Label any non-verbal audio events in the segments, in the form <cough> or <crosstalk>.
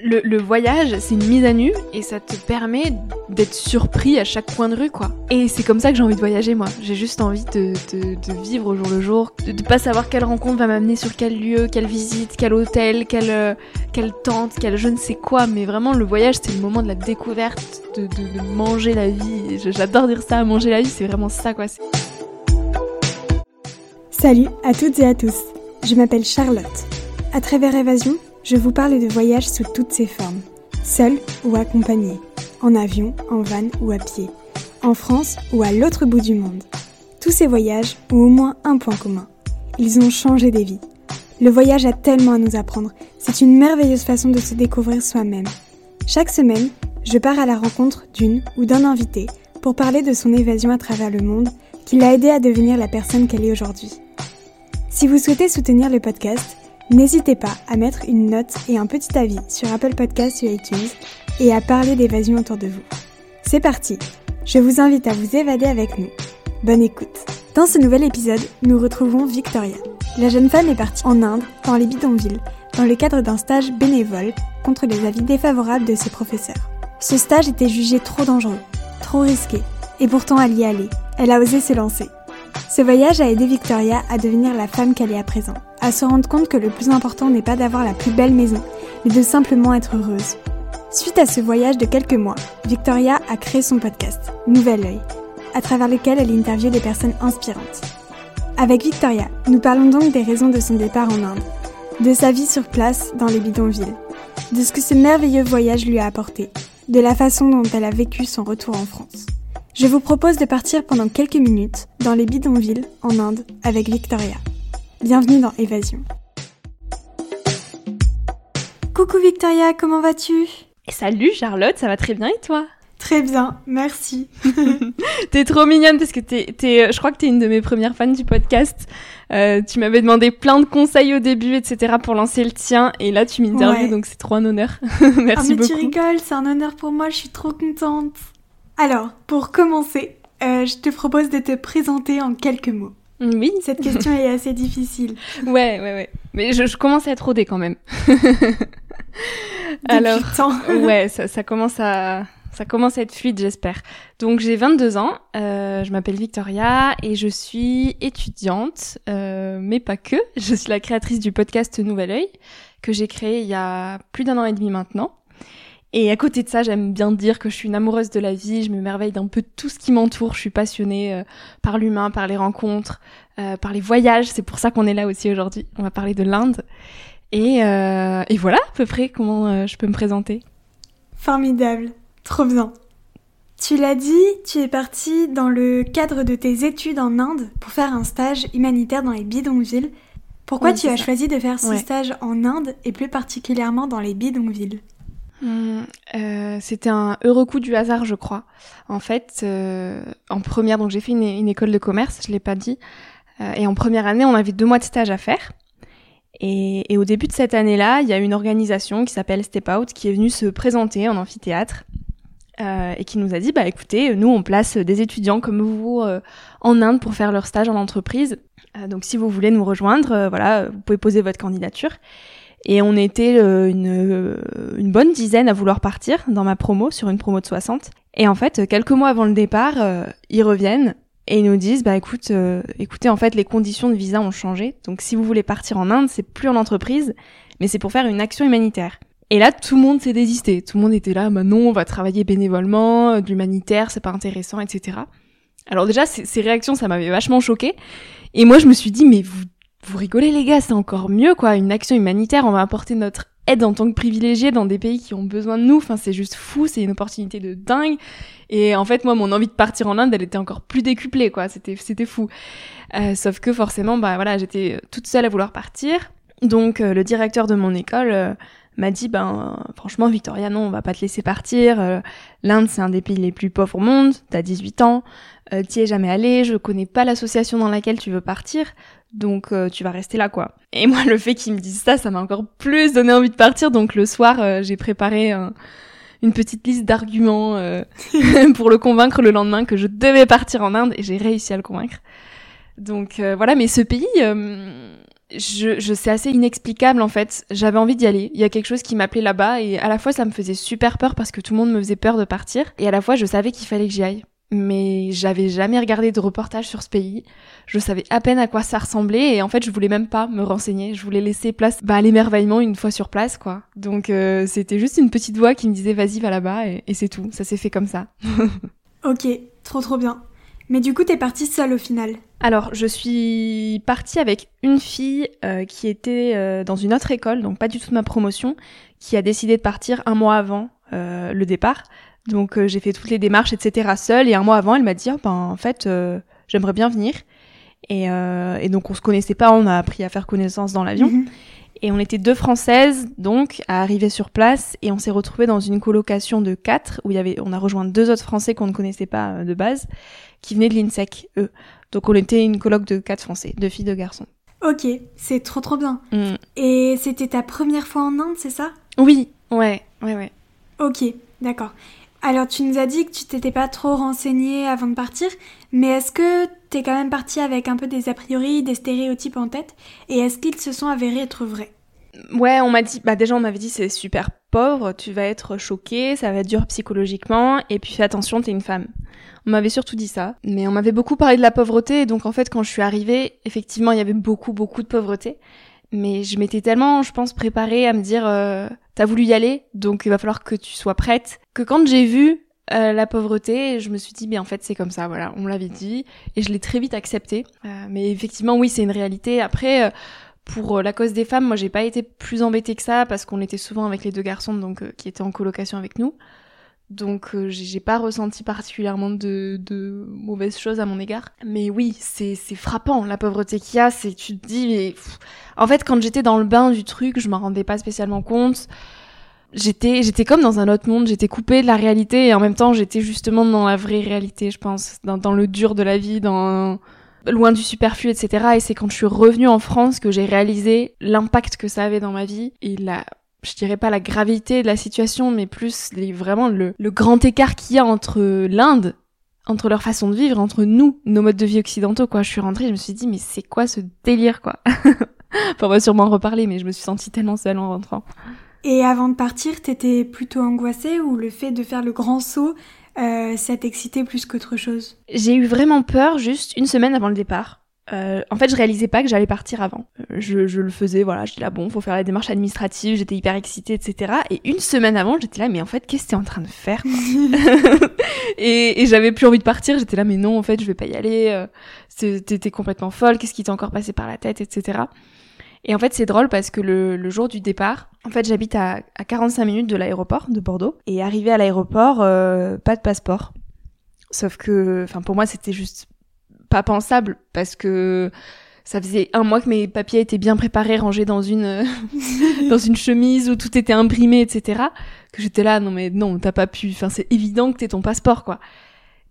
Le, voyage, c'est une mise à nu et ça te permet d'être surpris à chaque coin de rue, quoi. Et c'est comme ça que j'ai envie de voyager, moi. J'ai juste envie de, vivre au jour le jour, de, de pas savoir quelle rencontre va m'amener sur quel lieu, quelle visite, quel hôtel, quelle, euh, tente, quel je ne sais quoi. Mais vraiment, le voyage, c'est le moment de la découverte, de, de, de manger la vie. J'adore dire ça, manger la vie, c'est vraiment ça, quoi. Salut à toutes et à tous. Je m'appelle Charlotte. À travers Évasion, je vous parle de voyages sous toutes ses formes, seul ou accompagné, en avion, en van ou à pied, en France ou à l'autre bout du monde. Tous ces voyages ont au moins un point commun. Ils ont changé des vies. Le voyage a tellement à nous apprendre. C'est une merveilleuse façon de se découvrir soi-même. Chaque semaine, je pars à la rencontre d'une ou d'un invité pour parler de son évasion à travers le monde qui l'a aidé à devenir la personne qu'elle est aujourd'hui. Si vous souhaitez soutenir le podcast, N'hésitez pas à mettre une note et un petit avis sur Apple Podcasts ou iTunes et à parler d'évasion autour de vous. C'est parti Je vous invite à vous évader avec nous. Bonne écoute Dans ce nouvel épisode, nous retrouvons Victoria. La jeune femme est partie en Inde, dans les bidonvilles, dans le cadre d'un stage bénévole contre les avis défavorables de ses professeurs. Ce stage était jugé trop dangereux, trop risqué, et pourtant elle y allait. Elle a osé se lancer. Ce voyage a aidé Victoria à devenir la femme qu'elle est à présent, à se rendre compte que le plus important n'est pas d'avoir la plus belle maison, mais de simplement être heureuse. Suite à ce voyage de quelques mois, Victoria a créé son podcast, Nouvel Oeil, à travers lequel elle interviewe des personnes inspirantes. Avec Victoria, nous parlons donc des raisons de son départ en Inde, de sa vie sur place dans les bidonvilles, de ce que ce merveilleux voyage lui a apporté, de la façon dont elle a vécu son retour en France. Je vous propose de partir pendant quelques minutes dans les bidonvilles en Inde avec Victoria. Bienvenue dans Évasion. Coucou Victoria, comment vas-tu? Salut Charlotte, ça va très bien et toi? Très bien, merci. <laughs> t'es trop mignonne parce que t'es, t'es, je crois que t'es une de mes premières fans du podcast. Euh, tu m'avais demandé plein de conseils au début, etc. pour lancer le tien et là tu m'interviews ouais. donc c'est trop un honneur. merci <laughs> ah, mais beaucoup. Tu rigoles, c'est un honneur pour moi, je suis trop contente. Alors, pour commencer, euh, je te propose de te présenter en quelques mots. Oui. Cette question est assez difficile. <laughs> Ouais, ouais, ouais. Mais je, je commence à être rodée quand même. Alors, <laughs> ouais, ça, ça, commence à, ça commence à être fluide, j'espère. Donc, j'ai 22 ans. Euh, je m'appelle Victoria et je suis étudiante, euh, mais pas que. Je suis la créatrice du podcast Nouvel Oeil que j'ai créé il y a plus d'un an et demi maintenant. Et à côté de ça, j'aime bien dire que je suis une amoureuse de la vie, je me merveille d'un peu tout ce qui m'entoure, je suis passionnée euh, par l'humain, par les rencontres, euh, par les voyages, c'est pour ça qu'on est là aussi aujourd'hui. On va parler de l'Inde. Et, euh, et, voilà à peu près comment je peux me présenter. Formidable, trop bien. Tu l'as dit, tu es partie dans le cadre de tes études en Inde pour faire un stage humanitaire dans les bidonvilles. Pourquoi tu as ça. choisi de faire ce Ouais. stage en Inde et plus particulièrement dans les bidonvilles? Euh, C'était un heureux coup du hasard, je crois. En fait, euh, en première, donc j'ai fait une, école de commerce, je l'ai pas dit. Euh, et en première année, on avait deux mois de stage à faire. Et, et au début de cette année-là, il y a une organisation qui s'appelle Step Out qui est venue se présenter en amphithéâtre et qui nous a dit bah écoutez, nous on place des étudiants comme vous en Inde pour faire leur stage en entreprise. Donc si vous voulez nous rejoindre, voilà, vous pouvez poser votre candidature. Et on était euh, une, euh, une bonne dizaine à vouloir partir dans ma promo, sur une promo de 60. Et en fait, quelques mois avant le départ, euh, ils reviennent et ils nous disent, bah écoute, euh, écoutez, en fait, les conditions de visa ont changé. Donc si vous voulez partir en Inde, c'est plus en entreprise, mais c'est pour faire une action humanitaire. Et là, tout le monde s'est désisté. Tout le monde était là, bah non, on va travailler bénévolement, de l'humanitaire, c'est pas intéressant, etc. Alors déjà, ces réactions, ça m'avait vachement choqué. Et moi, je me suis dit, mais vous vous rigolez les gars, c'est encore mieux quoi, une action humanitaire, on va apporter notre aide en tant que privilégiés dans des pays qui ont besoin de nous, enfin c'est juste fou, c'est une opportunité de dingue. Et en fait moi mon envie de partir en Inde, elle était encore plus décuplée quoi, c'était c'était fou. Euh, sauf que forcément bah voilà, j'étais toute seule à vouloir partir. Donc euh, le directeur de mon école euh, m'a dit ben franchement Victoria non, on va pas te laisser partir. Euh, L'Inde c'est un des pays les plus pauvres au monde, t'as 18 ans, euh, t'y es jamais allé, je connais pas l'association dans laquelle tu veux partir. Donc euh, tu vas rester là quoi. Et moi le fait qu'il me dise ça, ça m'a encore plus donné envie de partir. Donc le soir, euh, j'ai préparé un- une petite liste d'arguments euh, <laughs> pour le convaincre le lendemain que je devais partir en Inde et j'ai réussi à le convaincre. Donc euh, voilà, mais ce pays, euh, je, je c'est assez inexplicable en fait. J'avais envie d'y aller. Il y a quelque chose qui m'appelait là-bas et à la fois ça me faisait super peur parce que tout le monde me faisait peur de partir et à la fois je savais qu'il fallait que j'y aille. Mais j'avais jamais regardé de reportage sur ce pays. Je savais à peine à quoi ça ressemblait et en fait je voulais même pas me renseigner. Je voulais laisser place bah, à l'émerveillement une fois sur place quoi. Donc euh, c'était juste une petite voix qui me disait vas-y va là-bas et, et c'est tout. Ça s'est fait comme ça. <laughs> ok, trop trop bien. Mais du coup, t'es partie seule au final Alors, je suis partie avec une fille euh, qui était euh, dans une autre école, donc pas du tout de ma promotion, qui a décidé de partir un mois avant euh, le départ. Donc, j'ai fait toutes les démarches, etc. seule. Et un mois avant, elle m'a dit, oh, ben, en fait, j'aimerais bien venir. Et, et, donc, on se connaissait pas, on a appris à faire connaissance dans l'avion. Mhm. Et on était deux Françaises, donc, à arriver sur place. Et on s'est retrouvés dans une colocation de quatre, où il y avait, on a rejoint deux autres Français qu'on ne connaissait pas de base qui venaient de l'INSEC, eux. Donc on était une colloque de quatre Français, deux filles, deux garçons. Ok, c'est trop trop bien. Mm. Et c'était ta première fois en Inde, c'est ça? Oui, ouais, ouais, ouais. Ok, d'accord. Alors tu nous as dit que tu t'étais pas trop renseignée avant de partir, mais est-ce que t'es quand même partie avec un peu des a priori, des stéréotypes en tête, et est-ce qu'ils se sont avérés être vrais? Ouais, on m'a dit, bah déjà on m'avait dit c'est super pauvre, tu vas être choquée, ça va être dur psychologiquement, et puis fais attention, t'es une femme. On m'avait surtout dit ça, mais on m'avait beaucoup parlé de la pauvreté, et donc en fait quand je suis arrivée, effectivement il y avait beaucoup beaucoup de pauvreté, mais je m'étais tellement, je pense, préparée à me dire, euh, t'as voulu y aller, donc il va falloir que tu sois prête, que quand j'ai vu euh, la pauvreté, je me suis dit, mais en fait c'est comme ça, voilà, on me l'avait dit, et je l'ai très vite accepté. Euh, mais effectivement, oui, c'est une réalité. Après, pour la cause des femmes, moi j'ai pas été plus embêtée que ça parce qu'on était souvent avec les deux garçons donc qui étaient en colocation avec nous. Donc euh, j'ai pas ressenti particulièrement de, de, mauvaises choses à mon égard. Mais oui, c'est frappant la pauvreté qu'il y a. C'est tu te dis mais en fait quand j'étais dans le bain du truc, je m'en rendais pas spécialement compte. J'étais j'étais comme dans un autre monde. J'étais coupée de la réalité et en même temps j'étais justement dans la vraie réalité, je pense, dans, dans le dur de la vie, dans loin du superflu, etc. Et c'est quand je suis revenue en France que j'ai réalisé l'impact que ça avait dans ma vie et la je dirais pas la gravité de la situation, mais plus les, vraiment le, le grand écart qu'il y a entre l'Inde, entre leur façon de vivre, entre nous, nos modes de vie occidentaux, quoi. Je suis rentrée, je me suis dit, mais c'est quoi ce délire, quoi? <laughs> Enfin, on va sûrement en reparler, mais je me suis sentie tellement seule en rentrant. Et avant de partir, t'étais plutôt angoissée ou le fait de faire le grand saut, euh, ça t'excitait plus qu'autre chose? J'ai eu vraiment peur juste une semaine avant le départ. Euh, en fait, je réalisais pas que j'allais partir avant. Euh, je, je, le faisais, voilà, je dis là, bon, faut faire la démarche administrative, j'étais hyper excitée, etc. Et une semaine avant, j'étais là, mais en fait, qu'est-ce que t'es en train de faire <laughs> Et, et j'avais plus envie de partir, j'étais là, mais non, en fait, je vais pas y aller, euh, t'étais complètement folle, qu'est-ce qui t'est encore passé par la tête, etc. Et en fait, c'est drôle parce que le, le, jour du départ, en fait, j'habite à, à 45 minutes de l'aéroport de Bordeaux, et arrivé à l'aéroport, euh, pas de passeport. Sauf que, enfin, pour moi, c'était juste pas pensable parce que ça faisait un mois que mes papiers étaient bien préparés, rangés dans une <laughs> dans une chemise où tout était imprimé, etc. Que j'étais là, non mais non, t'as pas pu. Enfin, c'est évident que t'es ton passeport, quoi.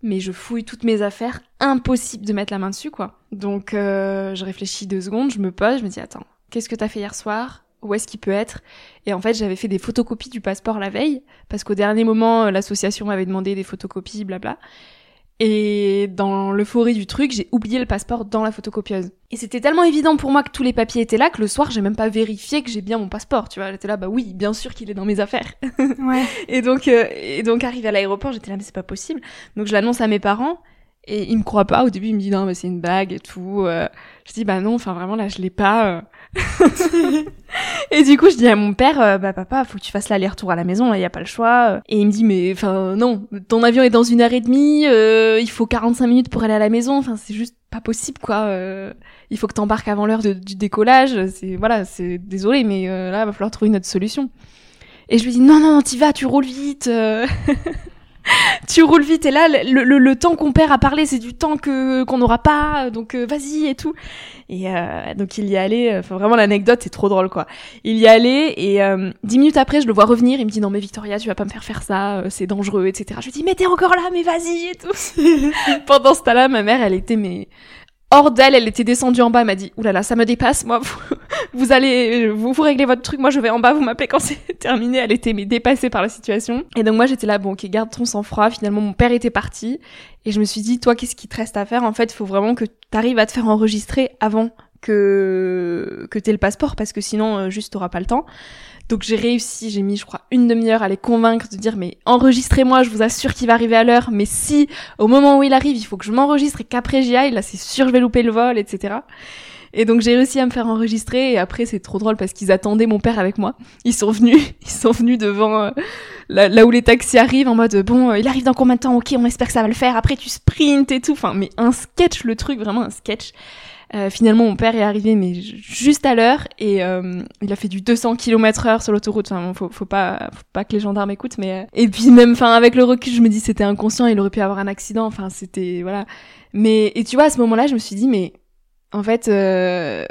Mais je fouille toutes mes affaires, impossible de mettre la main dessus, quoi. Donc, euh, je réfléchis deux secondes, je me pose, je me dis attends, qu'est-ce que t'as fait hier soir? Où est-ce qu'il peut être? Et en fait, j'avais fait des photocopies du passeport la veille parce qu'au dernier moment, l'association m'avait demandé des photocopies, blabla. Et dans l'euphorie du truc, j'ai oublié le passeport dans la photocopieuse. Et c'était tellement évident pour moi que tous les papiers étaient là que le soir, j'ai même pas vérifié que j'ai bien mon passeport, tu vois. J'étais là, bah oui, bien sûr qu'il est dans mes affaires. <laughs> Ouais. et donc, euh, et donc, arrivé à l'aéroport, j'étais là, mais c'est pas possible. Donc, je l'annonce à mes parents. Et ils me croient pas. Au début, ils me disent non, mais c'est une bague et tout. Euh. je dis bah non, enfin vraiment là, je l'ai pas. Euh. <laughs> et du coup, je dis à mon père, euh, bah papa, faut que tu fasses l'aller-retour à la maison, il y a pas le choix. Et il me dit, mais enfin non, ton avion est dans une heure et demie, euh, il faut 45 minutes pour aller à la maison, enfin c'est juste pas possible quoi. Euh, il faut que t'embarques avant l'heure du décollage. C'est voilà, c'est désolé, mais là, il va falloir trouver une autre solution. Et je lui dis non non, t'y vas, tu roules vite. <laughs> <laughs> tu roules vite et là le, le, le temps qu'on perd à parler c'est du temps que qu'on n'aura pas donc euh, vas-y et tout. Et euh, donc il y allait enfin vraiment l'anecdote c'est trop drôle quoi. Il y allait et euh, dix minutes après je le vois revenir il me dit non mais Victoria tu vas pas me faire faire ça euh, c'est dangereux etc je lui dis mais t'es encore là mais vas-y et tout. <laughs> Pendant ce temps-là ma mère elle était mais hors d'elle, elle était descendue en bas, elle m'a dit, oulala, ça me dépasse, moi, vous, <laughs> allez, vous, vous réglez votre truc, moi je vais en bas, vous m'appelez quand <laughs> c'est terminé, elle était mais dépassée par la situation. Et donc moi j'étais là, bon ok, garde ton sang-froid, finalement mon père était parti, et je me suis dit, toi qu'est-ce qui te reste à faire? En fait, faut vraiment que tu arrives à te faire enregistrer avant que que t'aies le passeport parce que sinon euh, juste t'auras pas le temps. Donc j'ai réussi, j'ai mis je crois une demi-heure à les convaincre de dire mais enregistrez-moi, je vous assure qu'il va arriver à l'heure, mais si au moment où il arrive il faut que je m'enregistre et qu'après j'y aille, là c'est sûr je vais louper le vol, etc. Et donc j'ai réussi à me faire enregistrer et après c'est trop drôle parce qu'ils attendaient mon père avec moi. Ils sont venus, <laughs> ils sont venus devant euh, là, où les taxis arrivent en mode bon euh, il arrive dans combien de temps? Ok on espère que ça va le faire. Après tu sprints et tout. Enfin mais un sketch le truc vraiment un sketch. Euh, finalement, mon père est arrivé, mais juste à l'heure, et il a fait du 200 km heure sur l'autoroute. Enfin, faut, faut pas, faut pas que les gendarmes écoutent, mais et puis même, enfin, avec le recul, je me dis c'était inconscient, il aurait pu avoir un accident. Enfin, c'était voilà. Mais et tu vois, à ce moment-là, je me suis dit, mais en fait, euh,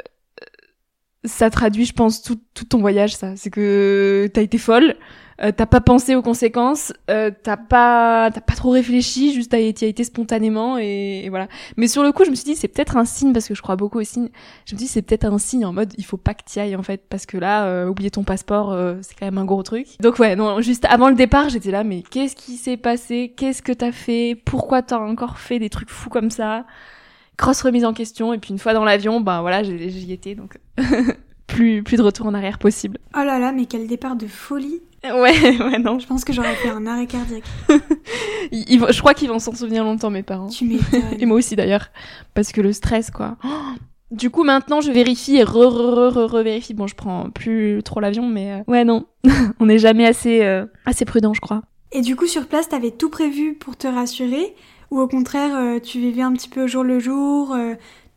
ça traduit, je pense, tout, tout ton voyage, ça. C'est que t'as été folle, euh, t'as pas pensé aux conséquences, euh, t'as pas, t'as pas trop réfléchi, juste t'as été, été spontanément et, voilà. Mais sur le coup, je me suis dit c'est peut-être un signe parce que je crois beaucoup aux signes. Je me suis dit c'est peut-être un signe en mode il faut pas que t'y ailles en fait parce que là, euh, oublier ton passeport, euh, c'est quand même un gros truc. Donc ouais, non, juste avant le départ, j'étais là mais qu'est-ce qui s'est passé? Qu'est-ce que t'as fait? Pourquoi t'as encore fait des trucs fous comme ça? Grosse remise en question et puis une fois dans l'avion ben voilà j'y étais donc <laughs> plus plus de retour en arrière possible. Oh là là mais quel départ de folie. Ouais <laughs> ouais non. Je pense que j'aurais fait un arrêt cardiaque. <laughs> Je crois qu'ils vont s'en souvenir longtemps mes parents. Tu m'étonnes. <laughs> Et moi aussi d'ailleurs. Parce que le stress quoi. <gasps> Du coup maintenant je vérifie et re re re re, vérifie bon je prends plus trop l'avion mais euh, ouais non. On n'est jamais assez euh, assez prudent je crois. Et du coup sur place t'avais tout prévu pour te rassurer? Ou au contraire, euh, tu vivais un petit peu au jour le jour,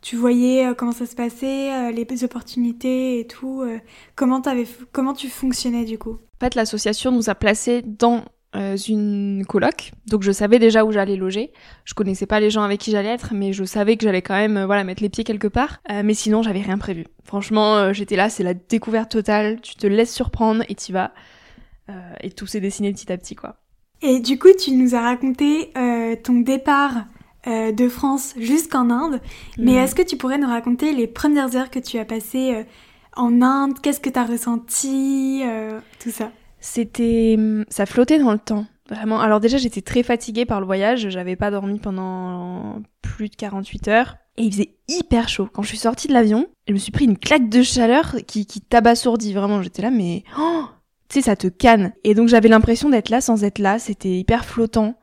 tu voyais euh, comment ça se passait, les opportunités et tout. comment, comment tu fonctionnais du coup? En fait, l'association nous a placés dans une coloc, donc je savais déjà où j'allais loger. Je connaissais pas les gens avec qui j'allais être, mais je savais que j'allais quand même voilà mettre les pieds quelque part. mais sinon, j'avais rien prévu. Franchement, j'étais là, c'est la découverte totale. Tu te laisses surprendre et t'y vas. et tout s'est dessiné petit à petit, quoi. Et du coup, tu nous as raconté euh, ton départ euh, de France jusqu'en Inde. Mais est-ce que tu pourrais nous raconter les premières heures que tu as passées euh, en Inde? Qu'est-ce que tu as ressenti Tout ça? C'était... Hum, ça flottait dans le temps. Vraiment. Alors déjà, j'étais très fatiguée par le voyage. J'avais pas dormi pendant plus de 48 heures. Et il faisait hyper chaud. Quand je suis sortie de l'avion, je me suis pris une claque de chaleur qui, qui t'abasourdit. Vraiment, j'étais là, mais... Oh tu sais, ça te canne. Et donc j'avais l'impression d'être là sans être là, c'était hyper flottant.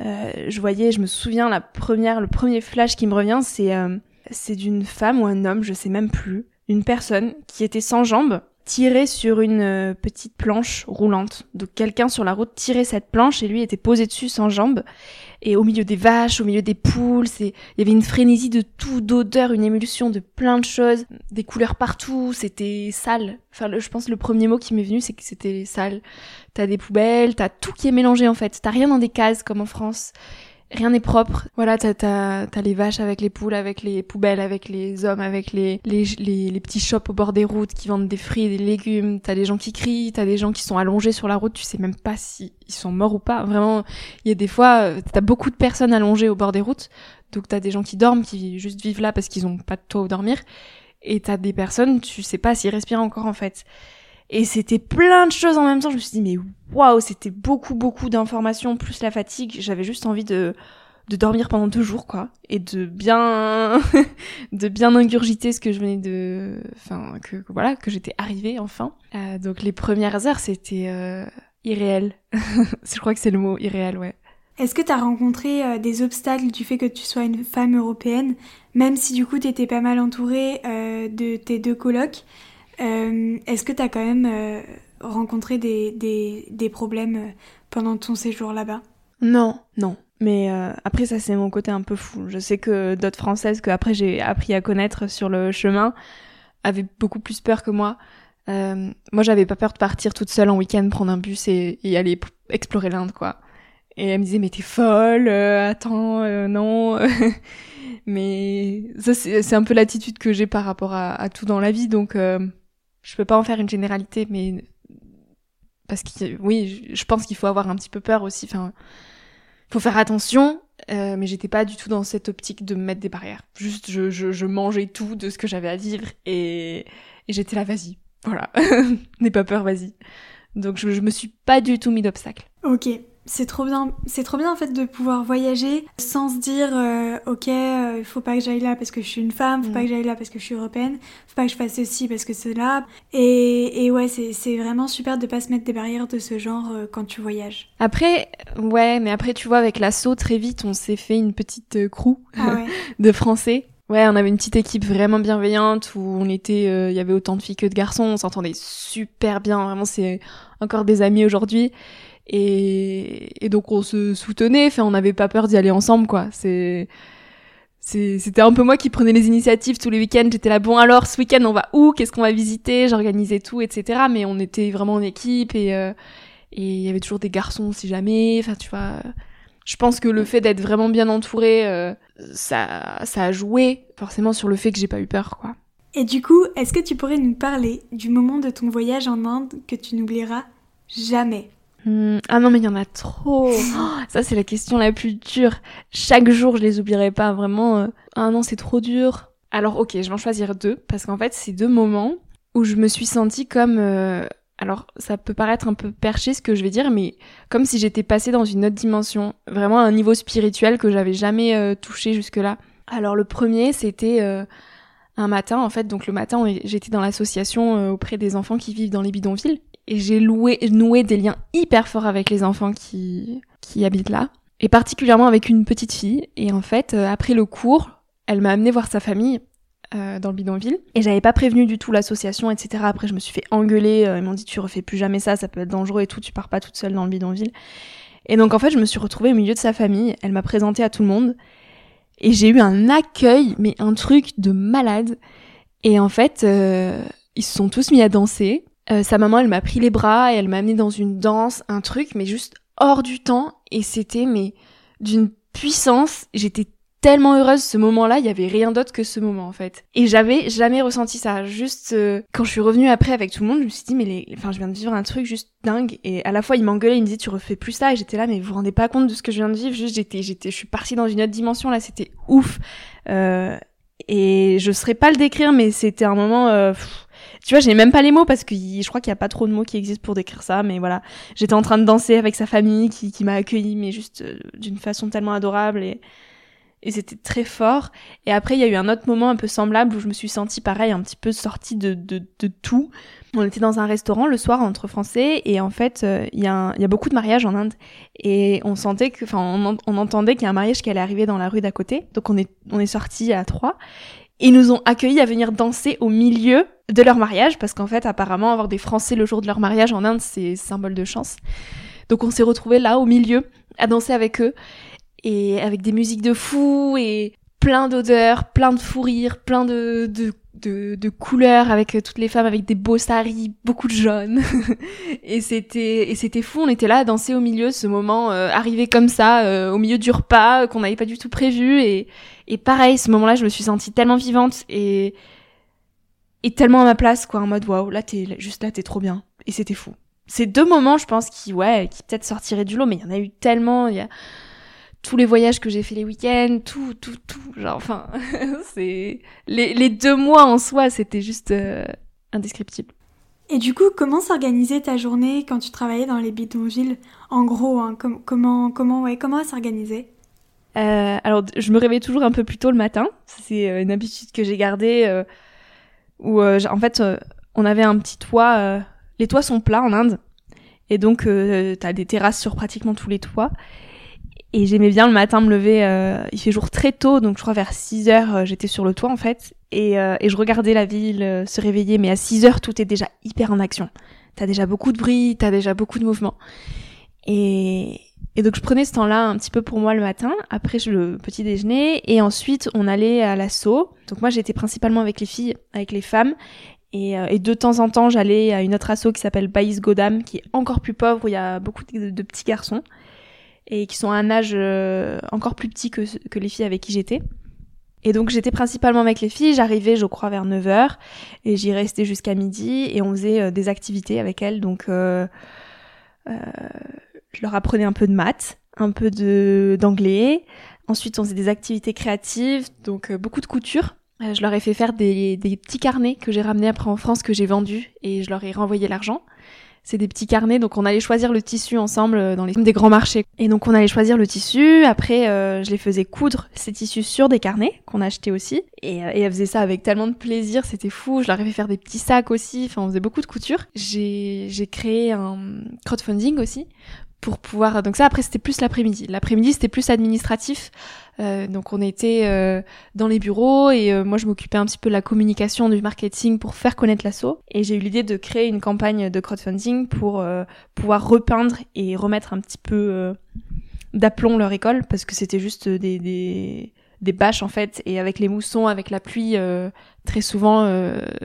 Euh, je voyais, je me souviens, la première, le premier flash qui me revient, c'est euh, c'est d'une femme ou un homme, je sais même plus, une personne qui était sans jambes, tirée sur une euh, petite planche roulante. Donc quelqu'un sur la route tirait cette planche et lui était posé dessus sans jambes et au milieu des vaches, au milieu des poules, c'est il y avait une frénésie de tout, d'odeur, une émulsion de plein de choses, des couleurs partout, c'était sale. Enfin, je pense le premier mot qui m'est venu, c'est que c'était sale. T'as des poubelles, t'as tout qui est mélangé en fait. T'as rien dans des cases comme en France rien n'est propre. Voilà, t'as, t'as, t'as les vaches avec les poules, avec les poubelles, avec les hommes, avec les, les, les, petits shops au bord des routes qui vendent des fruits et des légumes. T'as des gens qui crient, t'as des gens qui sont allongés sur la route, tu sais même pas si ils sont morts ou pas. Vraiment, il y a des fois, t'as beaucoup de personnes allongées au bord des routes. Donc t'as des gens qui dorment, qui juste vivent là parce qu'ils ont pas de toit où dormir. Et t'as des personnes, tu sais pas s'ils respirent encore en fait. Et c'était plein de choses en même temps. Je me suis dit, mais waouh, c'était beaucoup, beaucoup d'informations, plus la fatigue. J'avais juste envie de, de dormir pendant deux jours, quoi. Et de bien, <laughs> de bien ingurgiter ce que je venais de, enfin, que, voilà, que j'étais arrivée, enfin. Euh, donc les premières heures, c'était euh, irréel. <laughs> je crois que c'est le mot irréel, ouais. Est-ce que tu as rencontré euh, des obstacles du fait que tu sois une femme européenne, même si du coup tu étais pas mal entourée euh, de tes deux colocs? Euh, est-ce que tu as quand même euh, rencontré des, des, des, problèmes euh, pendant ton séjour là-bas? Non, non. Mais après ça c'est mon côté un peu fou. Je sais que d'autres françaises que après j'ai appris à connaître sur le chemin avaient beaucoup plus peur que moi. Euh, moi j'avais pas peur de partir toute seule en week-end prendre un bus et, aller explorer l'Inde quoi. Et elle me disait mais t'es folle, attends non. <laughs> mais ça c'est un peu l'attitude que j'ai par rapport à, à, tout dans la vie donc je peux pas en faire une généralité, mais parce que oui, je pense qu'il faut avoir un petit peu peur aussi. Enfin, faut faire attention, euh, mais j'étais pas du tout dans cette optique de me mettre des barrières. Juste, je, je, je mangeais tout de ce que j'avais à vivre et, et j'étais là, vas-y, voilà, <laughs> n'aie pas peur, vas-y. Donc je, je me suis pas du tout mis d'obstacle. Ok. C'est trop bien, c'est trop bien en fait de pouvoir voyager sans se dire euh, ok, il faut pas que j'aille là parce que je suis une femme, faut pas que j'aille là parce que je suis européenne, faut pas que je fasse ceci parce que c'est là. Et, et ouais, c'est vraiment super de pas se mettre des barrières de ce genre quand tu voyages. Après, ouais, mais après tu vois avec l'assaut très vite on s'est fait une petite crew ah <laughs> de Français Ouais, on avait une petite équipe vraiment bienveillante où on était, euh, il y avait autant de filles que de garçons, on s'entendait super bien, vraiment c'est encore des amis aujourd'hui. Et, et, donc on se soutenait, enfin on n'avait pas peur d'y aller ensemble quoi. C'est c'était un peu moi qui prenais les initiatives tous les week-ends. J'étais là, bon alors ce week-end on va où? Qu'est-ce qu'on va visiter? J'organisais tout, etc. Mais on était vraiment en équipe et euh, et il y avait toujours des garçons si jamais. Enfin tu vois, je pense que le fait d'être vraiment bien entouré, euh, ça, ça a joué forcément sur le fait que j'ai pas eu peur, quoi. Et du coup, est-ce que tu pourrais nous parler du moment de ton voyage en Inde que tu n'oublieras jamais? Hmm, Ah non, mais il y en a trop. <gasps> Oh, ça, c'est la question la plus dure. Chaque jour, je les oublierai pas vraiment. Euh. Ah non, c'est trop dur. Alors, ok, je vais en choisir deux parce qu'en fait, c'est deux moments où je me suis sentie comme euh, alors ça peut paraître un peu perché ce que je vais dire, mais comme si j'étais passée dans une autre dimension, vraiment un niveau spirituel que j'avais jamais euh, touché jusque-là. Alors le premier, c'était euh, un matin en fait, donc le matin j'étais dans l'association euh, auprès des enfants qui vivent dans les bidonvilles et j'ai noué des liens hyper forts avec les enfants qui qui habitent là et particulièrement avec une petite fille. Et en fait, après le cours, elle m'a amené voir sa famille euh, dans le bidonville. Et j'avais pas prévenu du tout l'association, etc. Après, je me suis fait engueuler. Euh, ils m'ont dit tu refais plus jamais ça, ça peut être dangereux et tout. Tu pars pas toute seule dans le bidonville. Et donc en fait, je me suis retrouvée au milieu de sa famille. Elle m'a présenté à tout le monde. Et j'ai eu un accueil, mais un truc de malade. Et en fait, euh, ils se sont tous mis à danser. sa maman, elle m'a pris les bras et elle m'a amené dans une danse, un truc, mais juste hors du temps. Et c'était mais d'une puissance. J'étais tellement heureuse ce moment-là, il y avait rien d'autre que ce moment en fait. Et j'avais jamais ressenti ça. Juste euh, quand je suis revenue après avec tout le monde, je me suis dit mais les... enfin je viens de vivre un truc juste dingue. Et à la fois il m'engueulait, il me disait tu refais plus ça. Et j'étais là mais vous vous rendez pas compte de ce que je viens de vivre? Juste j'étais j'étais je suis partie dans une autre dimension là, c'était ouf. Euh... Et je saurais pas le décrire mais c'était un moment. Euh... tu vois, j'ai même pas les mots parce que je crois qu'il y a pas trop de mots qui existent pour décrire ça, mais voilà. J'étais en train de danser avec sa famille qui, qui m'a accueilli, mais juste euh, d'une façon tellement adorable et et c'était très fort. Et après, il y a eu un autre moment un peu semblable où je me suis sentie pareil, un petit peu sortie de, de, de tout. On était dans un restaurant le soir entre Français et en fait, euh, il y, a y a beaucoup de mariages en Inde et on sentait que, enfin, on, on, entendait qu'il y a un mariage qui allait arriver dans la rue d'à côté. Donc on est, on est sortis à trois. Et ils nous ont accueillis à venir danser au milieu de leur mariage parce qu'en fait, apparemment, avoir des Français le jour de leur mariage en Inde, c'est symbole de chance. Donc on s'est retrouvés là au milieu à danser avec eux et avec des musiques de fou et plein d'odeurs, plein de fou rires, plein de, de, de, couleurs avec euh, toutes les femmes avec des beaux saris, beaucoup de jaunes. <laughs> et c'était et c'était fou, on était là à danser au milieu, ce moment euh, arrivé comme ça, euh, au milieu du repas qu'on n'avait pas du tout prévu et et pareil, ce moment-là, je me suis sentie tellement vivante et et tellement à ma place quoi, en mode waouh, là t'es juste là, t'es trop bien et c'était fou. Ces deux moments, je pense, qui ouais, qui peut-être sortiraient du lot, mais il y en a eu tellement. Tous les voyages que j'ai fait les week-ends, tout, tout, tout. Genre, enfin, <laughs> c'est les, les, deux mois en soi, c'était juste euh, indescriptible. Et du coup, comment s'organisait ta journée quand tu travaillais dans les bidonvilles? En gros, hein, comment, comment, ouais, comment s'organiser euh, Alors, je me réveille toujours un peu plus tôt le matin. C'est euh, une habitude que j'ai gardée. Euh, où, en fait, on avait un petit toit. les toits sont plats en Inde, et donc t'as des terrasses sur pratiquement tous les toits. Et j'aimais bien le matin me lever, euh, il fait jour très tôt, donc je crois vers 6 heures, euh, j'étais sur le toit en fait, et, euh, et je regardais la ville euh, se réveiller, mais à 6 heures, tout est déjà hyper en action. T'as déjà beaucoup de bruit, t'as déjà beaucoup de mouvement. Et, et donc je prenais ce temps-là un petit peu pour moi le matin, après le petit déjeuner, et ensuite on allait à l'assaut. Donc moi j'étais principalement avec les filles, avec les femmes, et, et, de temps en temps, j'allais à une autre asso qui s'appelle Baïs Godam, qui est encore plus pauvre, où il y a beaucoup de petits garçons et qui sont à un âge euh, encore plus petit que, que les filles avec qui j'étais. Et donc j'étais principalement avec les filles, j'arrivais je crois vers 9h et j'y restais jusqu'à midi et on faisait euh, des activités avec elles. Donc euh, euh, je leur apprenais un peu de maths, un peu de d'anglais. Ensuite on faisait des activités créatives, donc beaucoup de couture. je leur ai fait faire des, des petits carnets que j'ai ramenés après en France que j'ai vendus et je leur ai renvoyé l'argent. C'est des petits carnets, donc on allait choisir le tissu ensemble euh, dans les des grands marchés. Et donc on allait choisir le tissu. Après, euh, je les faisais coudre ces tissus sur des carnets qu'on achetait aussi. Et, euh, et elle faisait ça avec tellement de plaisir, c'était fou. Je leur ai fait faire des petits sacs aussi. Enfin, on faisait beaucoup de couture. J'ai j'ai créé un crowdfunding aussi pour pouvoir. Donc ça, après, c'était plus l'après-midi. L'après-midi, c'était plus administratif. Euh, donc on était euh, dans les bureaux et euh, moi je m'occupais un petit peu de la communication, du marketing pour faire connaître l'assaut. Et j'ai eu l'idée de créer une campagne de crowdfunding pour pouvoir repeindre et remettre un petit peu d'aplomb leur école parce que c'était juste des, des, des bâches en fait et avec les moussons, avec la pluie, très souvent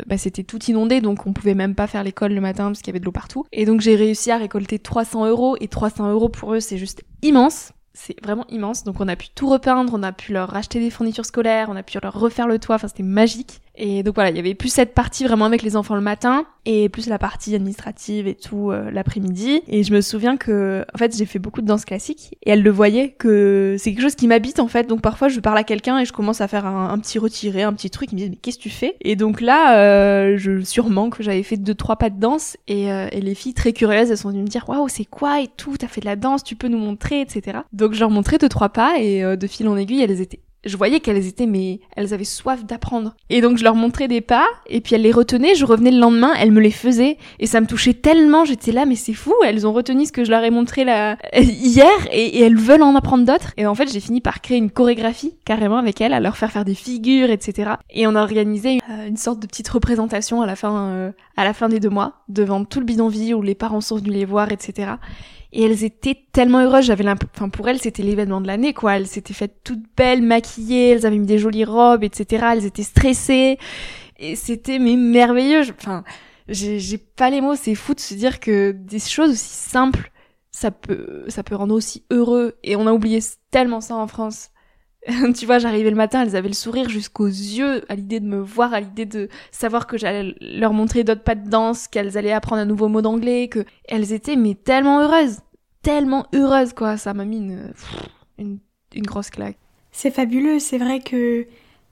bah, c'était tout inondé donc on pouvait même pas faire l'école le matin parce qu'il y avait de l'eau partout. Et donc j'ai réussi à récolter 300 euros et 300 euros pour eux c'est juste immense c'est vraiment immense. Donc on a pu tout repeindre, on a pu leur racheter des fournitures scolaires, on a pu leur refaire le toit, enfin c'était magique. Et donc voilà, il y avait plus cette partie vraiment avec les enfants le matin et plus la partie administrative et tout euh, l'après-midi. Et je me souviens que, en fait, j'ai fait beaucoup de danse classique et elle le voyait que c'est quelque chose qui m'habite en fait. Donc parfois je parle à quelqu'un et je commence à faire un, petit retiré, un petit truc. Ils me disent mais qu'est-ce que tu fais? Et donc là, euh, je sûrement que j'avais fait deux trois pas de danse et, euh, et les filles très curieuses elles sont venues me dire waouh c'est quoi et tout, t'as fait de la danse, tu peux nous montrer, etc. Donc je leur montrais deux trois pas et de fil en aiguille elles étaient je voyais qu'elles étaient mais elles avaient soif d'apprendre. Et donc je leur montrais des pas et puis elles les retenaient je revenais le lendemain elles me les faisaient. Et ça me touchait tellement j'étais là mais c'est fou elles ont retenu ce que je leur ai montré là <laughs> hier et, elles veulent en apprendre d'autres. Et en fait j'ai fini par créer une chorégraphie carrément avec elles à leur faire faire des figures etc et on a organisé une, euh, sorte de petite représentation à la fin euh, à la fin des deux mois devant tout le bidonville où les parents sont venus les voir etc et elles étaient tellement heureuses. J'avais enfin pour elles c'était l'événement de l'année quoi. Elles s'étaient faites toutes belles, maquillées, elles avaient mis des jolies robes, etc. Elles étaient stressées et c'était mais merveilleux. Enfin, j'ai pas les mots. C'est fou de se dire que des choses aussi simples, ça peut ça peut rendre aussi heureux. Et on a oublié tellement ça en France. <laughs> tu vois, j'arrivais le matin, elles avaient le sourire jusqu'aux yeux à l'idée de me voir, à l'idée de savoir que j'allais leur montrer d'autres pas de danse, qu'elles allaient apprendre un nouveau mot d'anglais, que elles étaient mais tellement heureuses, tellement heureuses quoi. Ça m'a mis une, une, une grosse claque. C'est fabuleux, c'est vrai que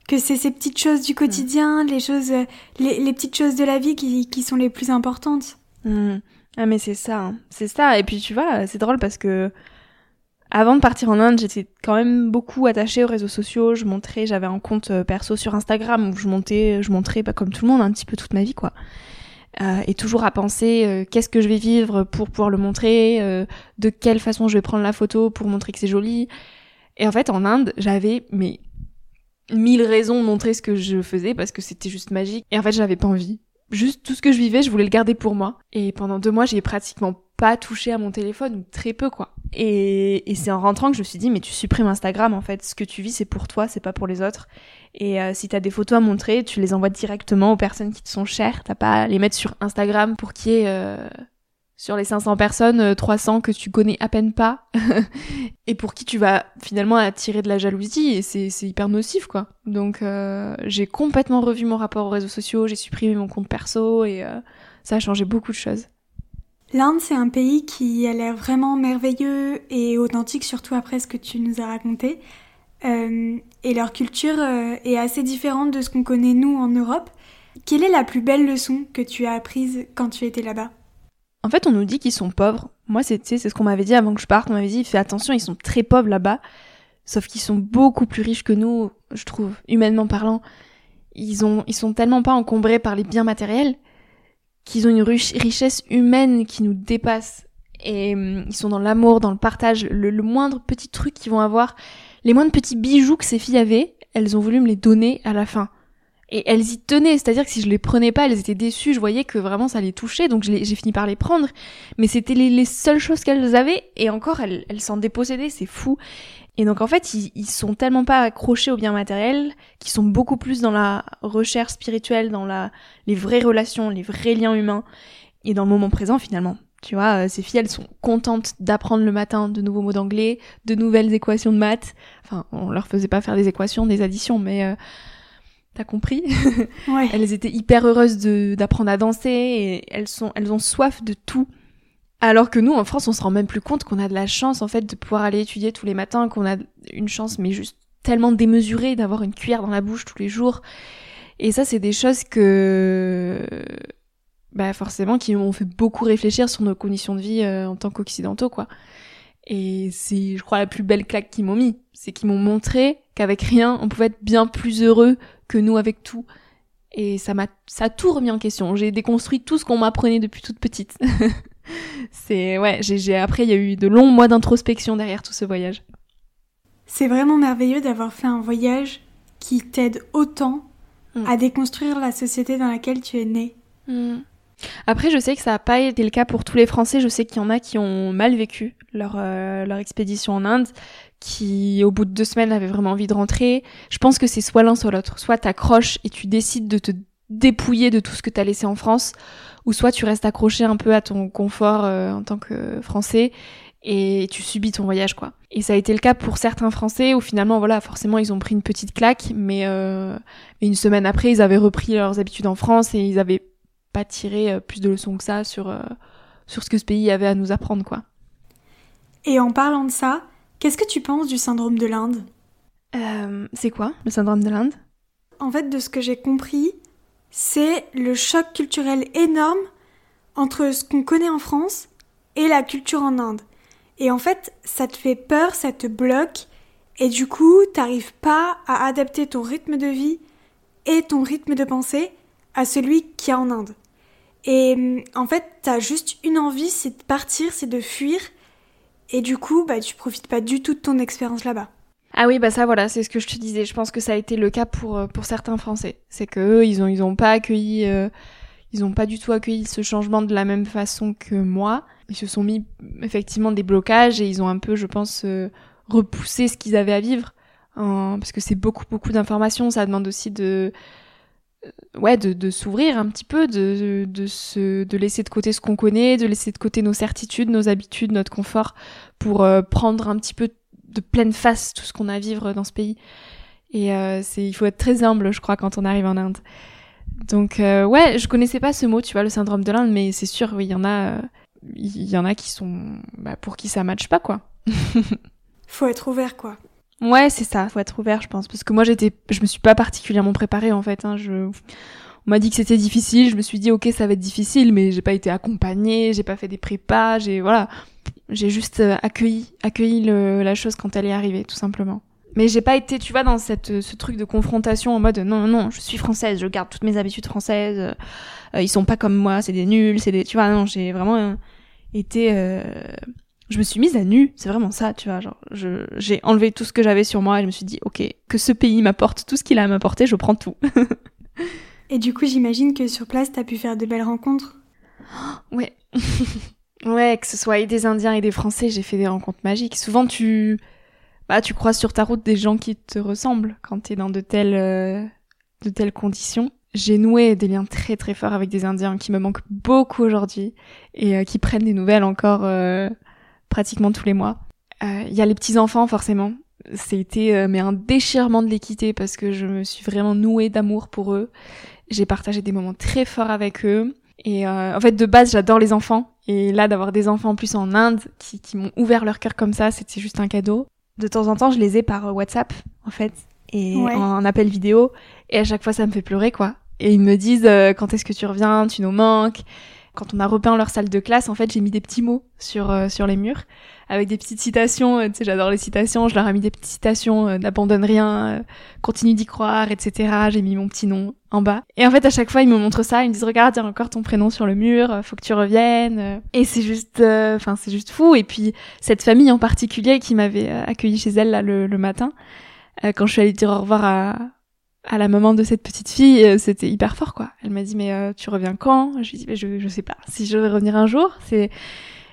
que c'est ces petites choses du quotidien, les choses, les, les, petites choses de la vie qui, qui sont les plus importantes. Mmh. Ah mais c'est ça, hein. c'est ça. Et puis tu vois, c'est drôle parce que avant de partir en Inde, j'étais quand même beaucoup attachée aux réseaux sociaux. Je montrais, j'avais un compte euh, perso sur Instagram où je montais, je montrais pas comme tout le monde un petit peu toute ma vie quoi. Euh, et toujours à penser euh, qu'est-ce que je vais vivre pour pouvoir le montrer, euh, de quelle façon je vais prendre la photo pour montrer que c'est joli. Et en fait, en Inde, j'avais mais mille raisons de montrer ce que je faisais parce que c'était juste magique. Et en fait, j'avais pas envie. Juste tout ce que je vivais, je voulais le garder pour moi. Et pendant deux mois, j'ai pratiquement pas touché à mon téléphone ou très peu quoi. Et, et c'est en rentrant que je me suis dit mais tu supprimes Instagram en fait, ce que tu vis c'est pour toi, c'est pas pour les autres. Et euh, si t'as des photos à montrer, tu les envoies directement aux personnes qui te sont chères, t'as pas à les mettre sur Instagram pour qu'il y ait euh, sur les 500 personnes 300 euh, que tu connais à peine pas <laughs> et pour qui tu vas finalement attirer de la jalousie et c'est c'est hyper nocif quoi. Donc j'ai complètement revu mon rapport aux réseaux sociaux, j'ai supprimé mon compte perso et ça a changé beaucoup de choses. L'Inde, c'est un pays qui a l'air vraiment merveilleux et authentique, surtout après ce que tu nous as raconté. Euh, et leur culture euh, est assez différente de ce qu'on connaît nous en Europe. Quelle est la plus belle leçon que tu as apprise quand tu étais là-bas? En fait, on nous dit qu'ils sont pauvres. Moi, c'est ce qu'on m'avait dit avant que je parte. On m'avait dit, fais attention, ils sont très pauvres là-bas. Sauf qu'ils sont beaucoup plus riches que nous, je trouve, humainement parlant. Ils, ont, ils sont tellement pas encombrés par les biens matériels qu'ils ont une richesse humaine qui nous dépasse. Et hum, ils sont dans l'amour, dans le partage. Le, moindre petit truc qu'ils vont avoir, les moindres petits bijoux que ces filles avaient, elles ont voulu me les donner à la fin. Et elles y tenaient, c'est-à-dire que si je les prenais pas, elles étaient déçues, je voyais que vraiment ça les touchait, donc j'ai fini par les prendre. Mais c'était les, seules choses qu'elles avaient, et encore, elles s'en dépossédaient, c'est fou. Et donc en fait, ils, ils sont tellement pas accrochés aux biens matériels, qu'ils sont beaucoup plus dans la recherche spirituelle, dans la, les vraies relations, les vrais liens humains, et dans le moment présent finalement. Tu vois, euh, ces filles, elles sont contentes d'apprendre le matin de nouveaux mots d'anglais, de nouvelles équations de maths. Enfin, on leur faisait pas faire des équations, des additions, mais euh, t'as compris? Ouais. <laughs> Elles étaient hyper heureuses d'apprendre à danser et elles sont, elles ont soif de tout. Alors que nous, en France, on se rend même plus compte qu'on a de la chance, en fait, de pouvoir aller étudier tous les matins, qu'on a une chance, mais juste tellement démesurée d'avoir une cuillère dans la bouche tous les jours. Et ça, c'est des choses que bah forcément qui m'ont fait beaucoup réfléchir sur nos conditions de vie en tant qu'occidentaux quoi. Et c'est, je crois, la plus belle claque qu'ils m'ont mis. C'est qu'ils m'ont montré qu'avec rien, on pouvait être bien plus heureux que nous avec tout. Et ça m'a, ça a tout remis en question. J'ai déconstruit tout ce qu'on m'apprenait depuis toute petite. <laughs> c'est, ouais, j'ai, après, il y a eu de longs mois d'introspection derrière tout ce voyage. C'est vraiment merveilleux d'avoir fait un voyage qui t'aide autant mm. à déconstruire la société dans laquelle tu es né. Mm. Après, je sais que ça n'a pas été le cas pour tous les Français. Je sais qu'il y en a qui ont mal vécu leur, euh, leur expédition en Inde, qui au bout de deux semaines avaient vraiment envie de rentrer. Je pense que c'est soit l'un soit l'autre. Soit t'accroches et tu décides de te dépouiller de tout ce que t'as laissé en France, ou soit tu restes accroché un peu à ton confort euh, en tant que Français et tu subis ton voyage quoi. Et ça a été le cas pour certains Français où finalement voilà forcément ils ont pris une petite claque, mais, euh, une semaine après ils avaient repris leurs habitudes en France et ils avaient pas tiré euh, plus de leçons que ça sur, euh, sur ce que ce pays avait à nous apprendre, quoi. Et en parlant de ça, qu'est-ce que tu penses du syndrome de l'Inde? Euh, C'est quoi, le syndrome de l'Inde? En fait, de ce que j'ai compris, c'est le choc culturel énorme entre ce qu'on connaît en France et la culture en Inde. Et en fait, ça te fait peur, ça te bloque, et du coup, t'arrives pas à adapter ton rythme de vie et ton rythme de pensée à celui qui est en Inde. Et en fait, t'as juste une envie, c'est de partir, c'est de fuir. Et du coup, bah, tu profites pas du tout de ton expérience là-bas. Ah oui, bah ça voilà, c'est ce que je te disais. Je pense que ça a été le cas pour euh, pour certains Français. C'est que eux, ils ont ils ont pas accueilli, euh, ils ont pas du tout accueilli ce changement de la même façon que moi. Ils se sont mis effectivement des blocages et ils ont un peu, je pense, euh, repoussé ce qu'ils avaient à vivre, parce que c'est beaucoup beaucoup d'informations. Ça demande aussi de euh, ouais de, de s'ouvrir un petit peu de, de, se, de laisser de côté ce qu'on connaît de laisser de côté nos certitudes nos habitudes notre confort pour prendre un petit peu de pleine face tout ce qu'on a à vivre dans ce pays et euh, c'est il faut être très humble je crois quand on arrive en Inde donc ouais je connaissais pas ce mot tu vois le syndrome de l'Inde mais c'est sûr oui il y en a il y en a qui sont bah, pour qui ça matche pas quoi <laughs> faut être ouvert quoi Ouais, c'est ça. Faut être ouvert, je pense, parce que moi j'étais, je me suis pas particulièrement préparée en fait. Hein. Je, on m'a dit que c'était difficile. Je me suis dit ok, ça va être difficile, mais j'ai pas été accompagnée, j'ai pas fait des prépas, j'ai voilà, j'ai juste euh, accueilli, accueilli le, la chose quand elle est arrivée, tout simplement. Mais j'ai pas été, tu vois, dans cette, ce truc de confrontation en mode non, non, je suis française, je garde toutes mes habitudes françaises. Euh, ils sont pas comme moi, c'est des nuls, c'est des, tu vois, non, j'ai vraiment euh, été je me suis mise à nu, c'est vraiment ça, tu vois, genre j'ai enlevé tout ce que j'avais sur moi et je me suis dit OK, que ce pays m'apporte tout ce qu'il a à m'apporter, je prends tout. <laughs> et du coup, j'imagine que sur place, t'as pu faire de belles rencontres. ouais. <laughs> ouais, que ce soit des Indiens et des Français, j'ai fait des rencontres magiques. Souvent tu bah tu croises sur ta route des gens qui te ressemblent quand t'es dans de telles euh, de telles conditions j'ai noué des liens très très forts avec des Indiens qui me manquent beaucoup aujourd'hui et euh, qui prennent des nouvelles encore euh, pratiquement tous les mois. Il y a les petits enfants forcément. C'était mais un déchirement de les quitter parce que je me suis vraiment nouée d'amour pour eux. J'ai partagé des moments très forts avec eux. Et euh, en fait, de base, j'adore les enfants. Et là, d'avoir des enfants en plus en Inde qui, qui m'ont ouvert leur cœur comme ça, c'était juste un cadeau. De temps en temps, je les ai par WhatsApp, en fait, et en appel vidéo. Et à chaque fois, ça me fait pleurer, quoi. Et ils me disent quand est-ce que tu reviens, tu nous manques quand on a repeint leur salle de classe, en fait, j'ai mis des petits mots sur euh, sur les murs avec des petites citations. Euh, tu sais, j'adore les citations. Je leur ai mis des petites citations euh, n'abandonne rien, continue d'y croire, etc. J'ai mis mon petit nom en bas. Et en fait, à chaque fois, ils me montrent ça. Ils me disent regarde, il y a encore ton prénom sur le mur. Faut que tu reviennes. Et c'est juste, enfin, c'est juste fou. Et puis cette famille en particulier qui m'avait accueilli chez elle là le, le matin, quand je suis allée dire au revoir à à la maman de cette petite fille, euh, c'était hyper fort quoi. Elle m'a dit mais euh, tu reviens quand? Je lui ai dit je je sais pas si je vais revenir un jour, c'est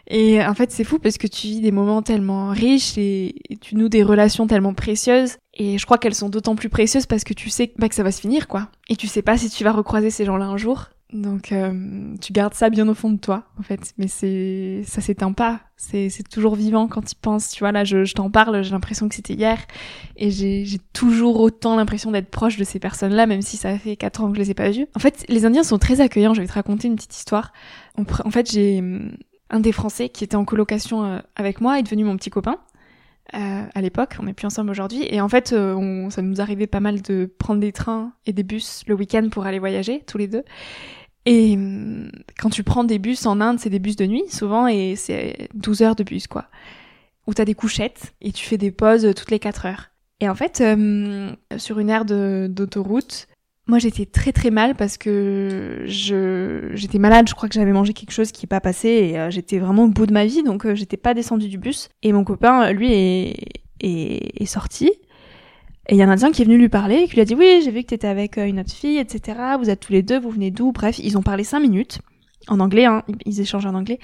et en fait c'est fou parce que tu vis des moments tellement riches et, tu noues des relations tellement précieuses et je crois qu'elles sont d'autant plus précieuses parce que tu sais bah, que ça va se finir quoi. Et tu sais pas si tu vas recroiser ces gens-là un jour. Donc euh, tu gardes ça bien au fond de toi en fait, mais c'est ça s'éteint pas, c'est toujours vivant quand tu penses. Tu vois là, je, je t'en parle, j'ai l'impression que c'était hier et j'ai toujours autant l'impression d'être proche de ces personnes-là, même si ça fait quatre ans que je les ai pas vues. En fait, les Indiens sont très accueillants. Je vais te raconter une petite histoire. En fait, j'ai un des Français qui était en colocation euh, avec moi est devenu mon petit copain. Euh, à l'époque, on n'est plus ensemble aujourd'hui, et en fait, euh, on, ça nous arrivait pas mal de prendre des trains et des bus le week-end pour aller voyager tous les deux. Et hum, quand tu prends des bus en Inde, c'est des bus de nuit souvent et c'est 12 heures de bus quoi. Où t'as des couchettes et tu fais des pauses toutes les 4 heures. Et en fait, sur une aire d'autoroute, moi j'étais très très mal parce que je j'étais malade, je crois que j'avais mangé quelque chose qui n'est pas passé et euh, j'étais vraiment au bout de ma vie. Donc euh, j'étais pas descendue du bus. Et mon copain lui est est, est sorti. Et il y a un Indien qui est venu lui parler et qui lui a dit oui j'ai vu que t'étais avec euh, une autre fille etc vous êtes tous les deux vous venez d'où? Bref ils ont parlé cinq minutes. En anglais hein. Ils échangent en anglais.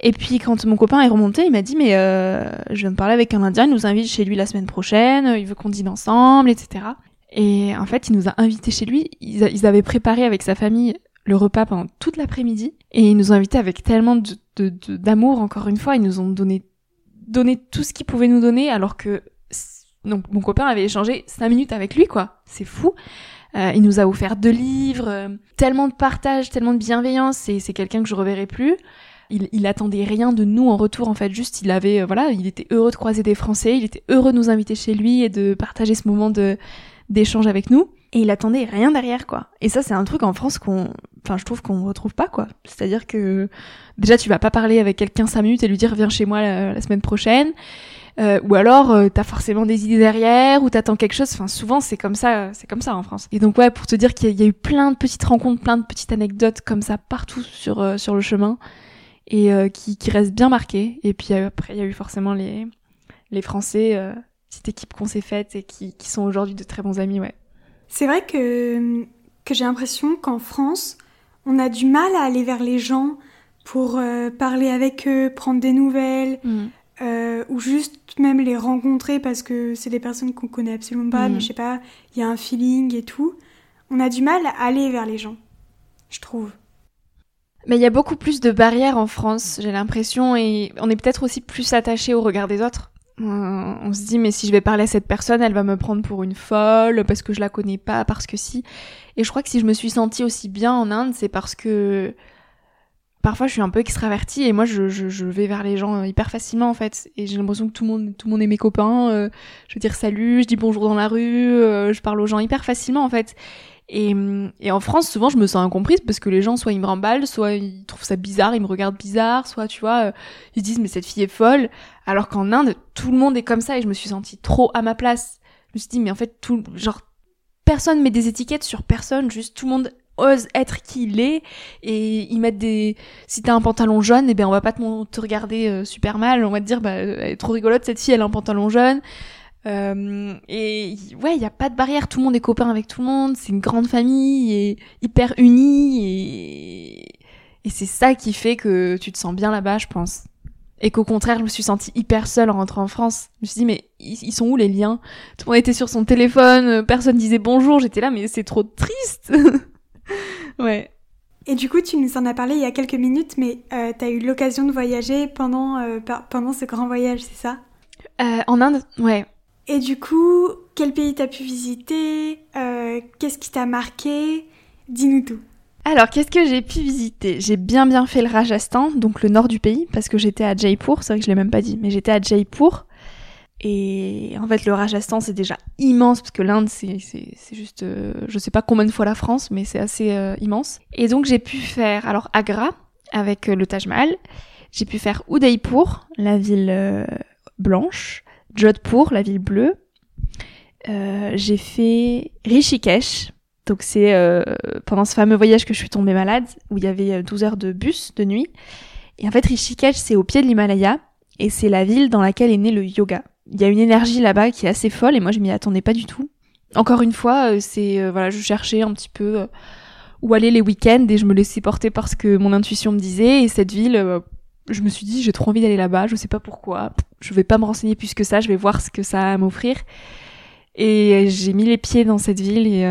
Et puis quand mon copain est remonté il m'a dit mais euh, je viens de parler avec un Indien il nous invite chez lui la semaine prochaine il veut qu'on dîne ensemble etc et en fait il nous a invités chez lui ils, avaient préparé avec sa famille le repas pendant toute l'après-midi et ils nous ont invités avec tellement de, d'amour de, encore une fois ils nous ont donné donné tout ce qu'ils pouvaient nous donner alors que donc mon copain avait échangé cinq minutes avec lui, quoi. C'est fou. Euh, il nous a offert deux livres, euh, tellement de partage, tellement de bienveillance. Et c'est quelqu'un que je reverrai plus. Il, il attendait rien de nous en retour, en fait. Juste, il avait, euh, voilà, il était heureux de croiser des Français. Il était heureux de nous inviter chez lui et de partager ce moment de d'échange avec nous. Et il attendait rien derrière, quoi. Et ça, c'est un truc en France qu'on, enfin, je trouve qu'on retrouve pas, quoi. C'est-à-dire que déjà, tu vas pas parler avec quelqu'un cinq minutes et lui dire viens chez moi la semaine prochaine. Euh, ou alors euh, t'as forcément des idées derrière ou t'attends quelque chose. Enfin, souvent c'est comme ça, c'est comme ça en France. Et donc ouais, pour te dire qu'il y, a eu plein de petites rencontres, plein de petites anecdotes comme ça partout sur euh, sur le chemin et euh, qui qui restent bien marquées. Et puis après il y a eu forcément les les Français, petite équipe qu'on s'est faite et qui qui sont aujourd'hui de très bons amis. Ouais. C'est vrai que que j'ai l'impression qu'en France on a du mal à aller vers les gens pour parler avec eux, prendre des nouvelles. Mmh euh, ou juste même les rencontrer parce que c'est des personnes qu'on connaît absolument pas, mais mm. je sais pas, il y a un feeling et tout. On a du mal à aller vers les gens, je trouve. Mais il y a beaucoup plus de barrières en France, j'ai l'impression, et on est peut-être aussi plus attaché au regard des autres. On se dit, mais si je vais parler à cette personne, elle va me prendre pour une folle, parce que je la connais pas, parce que si. Et je crois que si je me suis sentie aussi bien en Inde, c'est parce que parfois je suis un peu extravertie et moi je, je, je, vais vers les gens euh, hyper facilement en fait et j'ai l'impression que tout le monde tout le monde est mes copains euh, je veux dire salut je dis bonjour dans la rue euh, je parle aux gens hyper facilement en fait et, et en France souvent je me sens incomprise parce que les gens soit ils me remballent soit ils trouvent ça bizarre ils me regardent bizarre soit tu vois ils disent mais cette fille est folle. Alors qu'en Inde tout le monde est comme ça et je me suis sentie trop à ma place. Je me suis dit mais en fait tout genre personne met des étiquettes sur personne juste tout le monde ose être qui il est et ils mettent des si t'as un pantalon jaune eh ben on va pas te, te regarder euh, super mal. On va te dire bah elle est trop rigolote cette fille elle a un pantalon jaune euh, et ouais il y a pas de barrière. Tout le monde est copain avec tout le monde. C'est une grande famille et hyper unie. Et et c'est ça qui fait que tu te sens bien là-bas je pense. Et qu'au contraire je me suis sentie hyper seule en rentrant en France. Je me suis dit mais ils sont où les liens? Tout le monde était sur son téléphone personne disait bonjour. J'étais là mais c'est trop triste. <laughs> Ouais. Et du coup, tu nous en as parlé il y a quelques minutes, mais euh, tu as eu l'occasion de voyager pendant, euh, pendant ce grand voyage, c'est ça? Euh, En Inde, ouais. Et du coup, quel pays t'as pu visiter euh, Qu'est-ce qui t'a marqué? Dis-nous tout. Alors, qu'est-ce que j'ai pu visiter? J'ai bien bien fait le Rajasthan, donc le nord du pays, parce que j'étais à Jaipur, c'est vrai que je l'ai même pas dit, mais j'étais à Jaipur, et en fait, le Rajasthan, c'est déjà immense, parce que l'Inde, c'est, juste, euh, je sais pas combien de fois la France, mais c'est assez euh, immense. Et donc, j'ai pu faire, alors, Agra, avec euh, le Taj Mahal. J'ai pu faire Udaipur, la ville blanche. Jodhpur, la ville bleue. j'ai fait Rishikesh. Donc, c'est pendant ce fameux voyage que je suis tombée malade, où il y avait 12 heures de bus de nuit. Et en fait, Rishikesh, c'est au pied de l'Himalaya. Et c'est la ville dans laquelle est né le yoga il y a une énergie là-bas qui est assez folle et moi je m'y attendais pas du tout. Encore une fois, euh, c'est euh, voilà, je cherchais un petit peu euh, où aller les week-ends et je me laissais porter parce que mon intuition me disait et cette ville je me suis dit j'ai trop envie d'aller là-bas, je sais pas pourquoi, je vais pas me renseigner plus que ça, je vais voir ce que ça a à m'offrir. Et j'ai mis les pieds dans cette ville et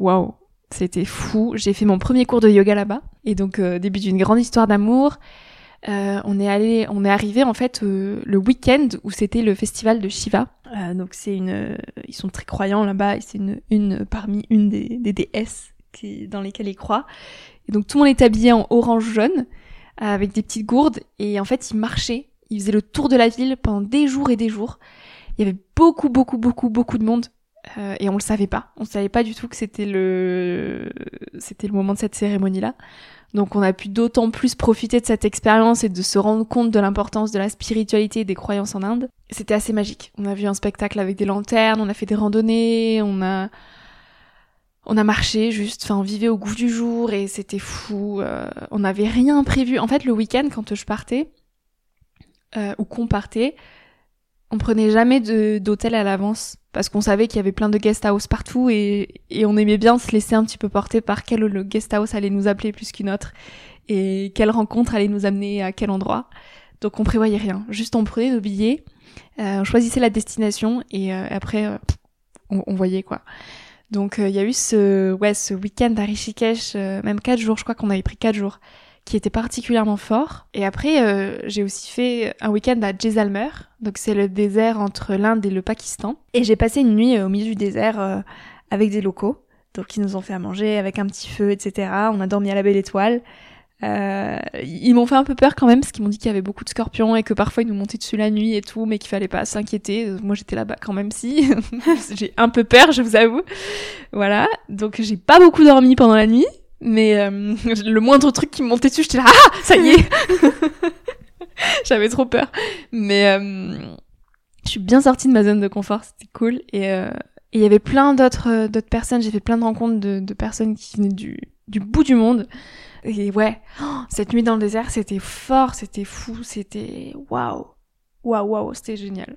waouh, c'était fou. J'ai fait mon premier cours de yoga là-bas et donc début d'une grande histoire d'amour. Euh, on est allé, on est arrivé en fait euh, le week-end où c'était le festival de Shiva. Euh, donc c'est une, ils sont très croyants là-bas et c'est une, une parmi une des, des déesses qui, dans lesquelles ils croient. Et donc tout le monde est habillé en orange jaune avec des petites gourdes et en fait ils marchaient, ils faisaient le tour de la ville pendant des jours et des jours. Il y avait beaucoup beaucoup beaucoup beaucoup de monde Euh, et on le savait pas. On savait pas du tout que c'était le c'était le moment de cette cérémonie là. Donc on a pu d'autant plus profiter de cette expérience et de se rendre compte de l'importance de la spiritualité et des croyances en Inde. C'était assez magique. On a vu un spectacle avec des lanternes, on a fait des randonnées, on a on a marché juste, enfin on vivait au goût du jour et c'était fou. Euh, on n'avait rien prévu. En fait le week-end quand je partais euh, ou qu'on partait, on prenait jamais d'hôtel à l'avance parce qu'on savait qu'il y avait plein de guest house partout et, et, on aimait bien se laisser un petit peu porter par quel le guest house allait nous appeler plus qu'une autre et quelle rencontre allait nous amener à quel endroit. Donc on prévoyait rien, juste on prenait nos billets, euh, on choisissait la destination et euh, après euh, on, on, voyait quoi. Donc il y a eu ce ouais ce week-end à Rishikesh, même quatre jours, je crois qu'on avait pris quatre jours qui était particulièrement fort. Et après, euh, j'ai aussi fait un week-end à Jaisalmer, donc c'est le désert entre l'Inde et le Pakistan. Et j'ai passé une nuit euh, au milieu du désert euh, avec des locaux, donc ils nous ont fait à manger avec un petit feu, etc. On a dormi à la belle étoile. Euh, ils m'ont fait un peu peur quand même parce qu'ils m'ont dit qu'il y avait beaucoup de scorpions et que parfois ils nous montaient dessus la nuit et tout, mais qu'il fallait pas s'inquiéter. Moi j'étais là-bas quand même si. <laughs> j'ai un peu peur, je vous avoue. Voilà, donc j'ai pas beaucoup dormi pendant la nuit, mais euh, <laughs> le moindre truc qui me montait dessus, j'étais là, ah, ça y est <laughs> J'avais trop peur. Mais euh, je suis bien sortie de ma zone de confort, c'était cool. Et euh, il y avait plein d'autres d'autres personnes, j'ai fait plein de rencontres de, de personnes qui venaient du, du bout du monde. Et ouais, oh, cette nuit dans le désert, c'était fort, c'était fou, c'était waouh, waouh, waouh, c'était génial.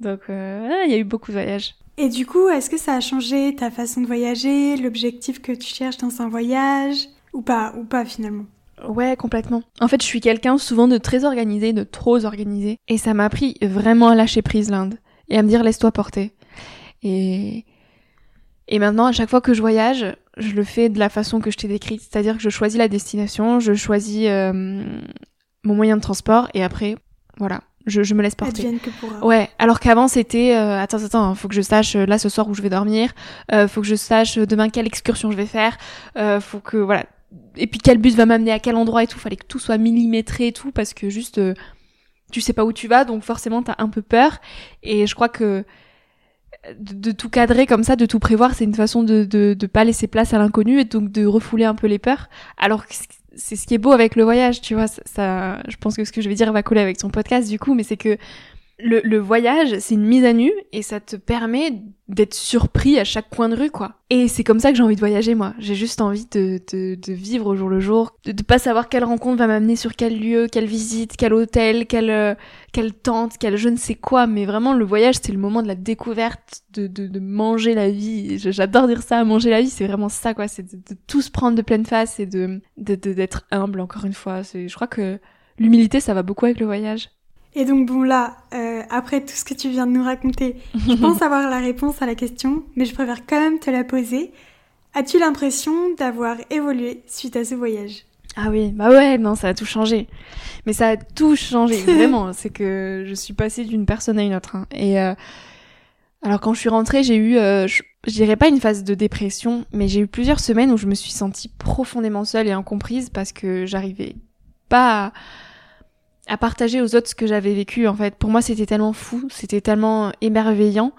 Donc, il y a eu beaucoup de voyages. Et du coup, est-ce que ça a changé ta façon de voyager, l'objectif que tu cherches dans un voyage ou pas ou pas finalement? Ouais, complètement. En fait, je suis quelqu'un souvent de très organisé, de trop organisé et ça m'a appris vraiment à lâcher prise l'Inde et à me dire laisse-toi porter. Et et maintenant, à chaque fois que je voyage, je le fais de la façon que je t'ai décrite, c'est-à-dire que je choisis la destination, je choisis euh, mon moyen de transport et après, voilà, je, je me laisse porter. Que ouais, alors qu'avant c'était euh, attends attends, faut que je sache euh, là ce soir où je vais dormir, euh, faut que je sache euh, demain quelle excursion je vais faire, euh, faut que voilà. Et puis quel bus va m'amener à quel endroit et tout, fallait que tout soit millimétré et tout parce que juste tu sais pas où tu vas donc forcément t'as un peu peur. Et je crois que de, tout cadrer comme ça, de tout prévoir, c'est une façon de, de, de pas laisser place à l'inconnu et donc de refouler un peu les peurs. Alors que c'est ce qui est beau avec le voyage, tu vois. Ça, je pense que ce que je vais dire va coller avec ton podcast du coup, mais c'est que le, le voyage, c'est une mise à nu et ça te permet d'être surpris à chaque coin de rue, quoi. Et c'est comme ça que j'ai envie de voyager, moi. J'ai juste envie de, de, de, vivre au jour le jour, de, de pas savoir quelle rencontre va m'amener sur quel lieu, quelle visite, quel hôtel, quelle, euh, quelle tente, quel je ne sais quoi. Mais vraiment, le voyage, c'est le moment de la découverte, de, de, de manger la vie. J'adore dire ça, manger la vie, c'est vraiment ça, quoi. C'est de, de, tout se prendre de pleine face et de d'être humble, encore une fois. Je crois que l'humilité, ça va beaucoup avec le voyage. Et donc bon là, euh, après tout ce que tu viens de nous raconter, je <laughs> pense avoir la réponse à la question, mais je préfère quand même te la poser. As-tu l'impression d'avoir évolué suite à ce voyage? Ah oui, bah ouais, non, ça a tout changé. Mais ça a tout changé, <laughs> vraiment. C'est que je suis passée d'une personne à une autre. Hein. Et euh, alors quand je suis rentrée, j'ai eu, euh, je, je dirais pas une phase de dépression, mais j'ai eu plusieurs semaines où je me suis sentie profondément seule et incomprise parce que j'arrivais pas à à partager aux autres ce que j'avais vécu en fait. Pour moi, c'était tellement fou, c'était tellement émerveillant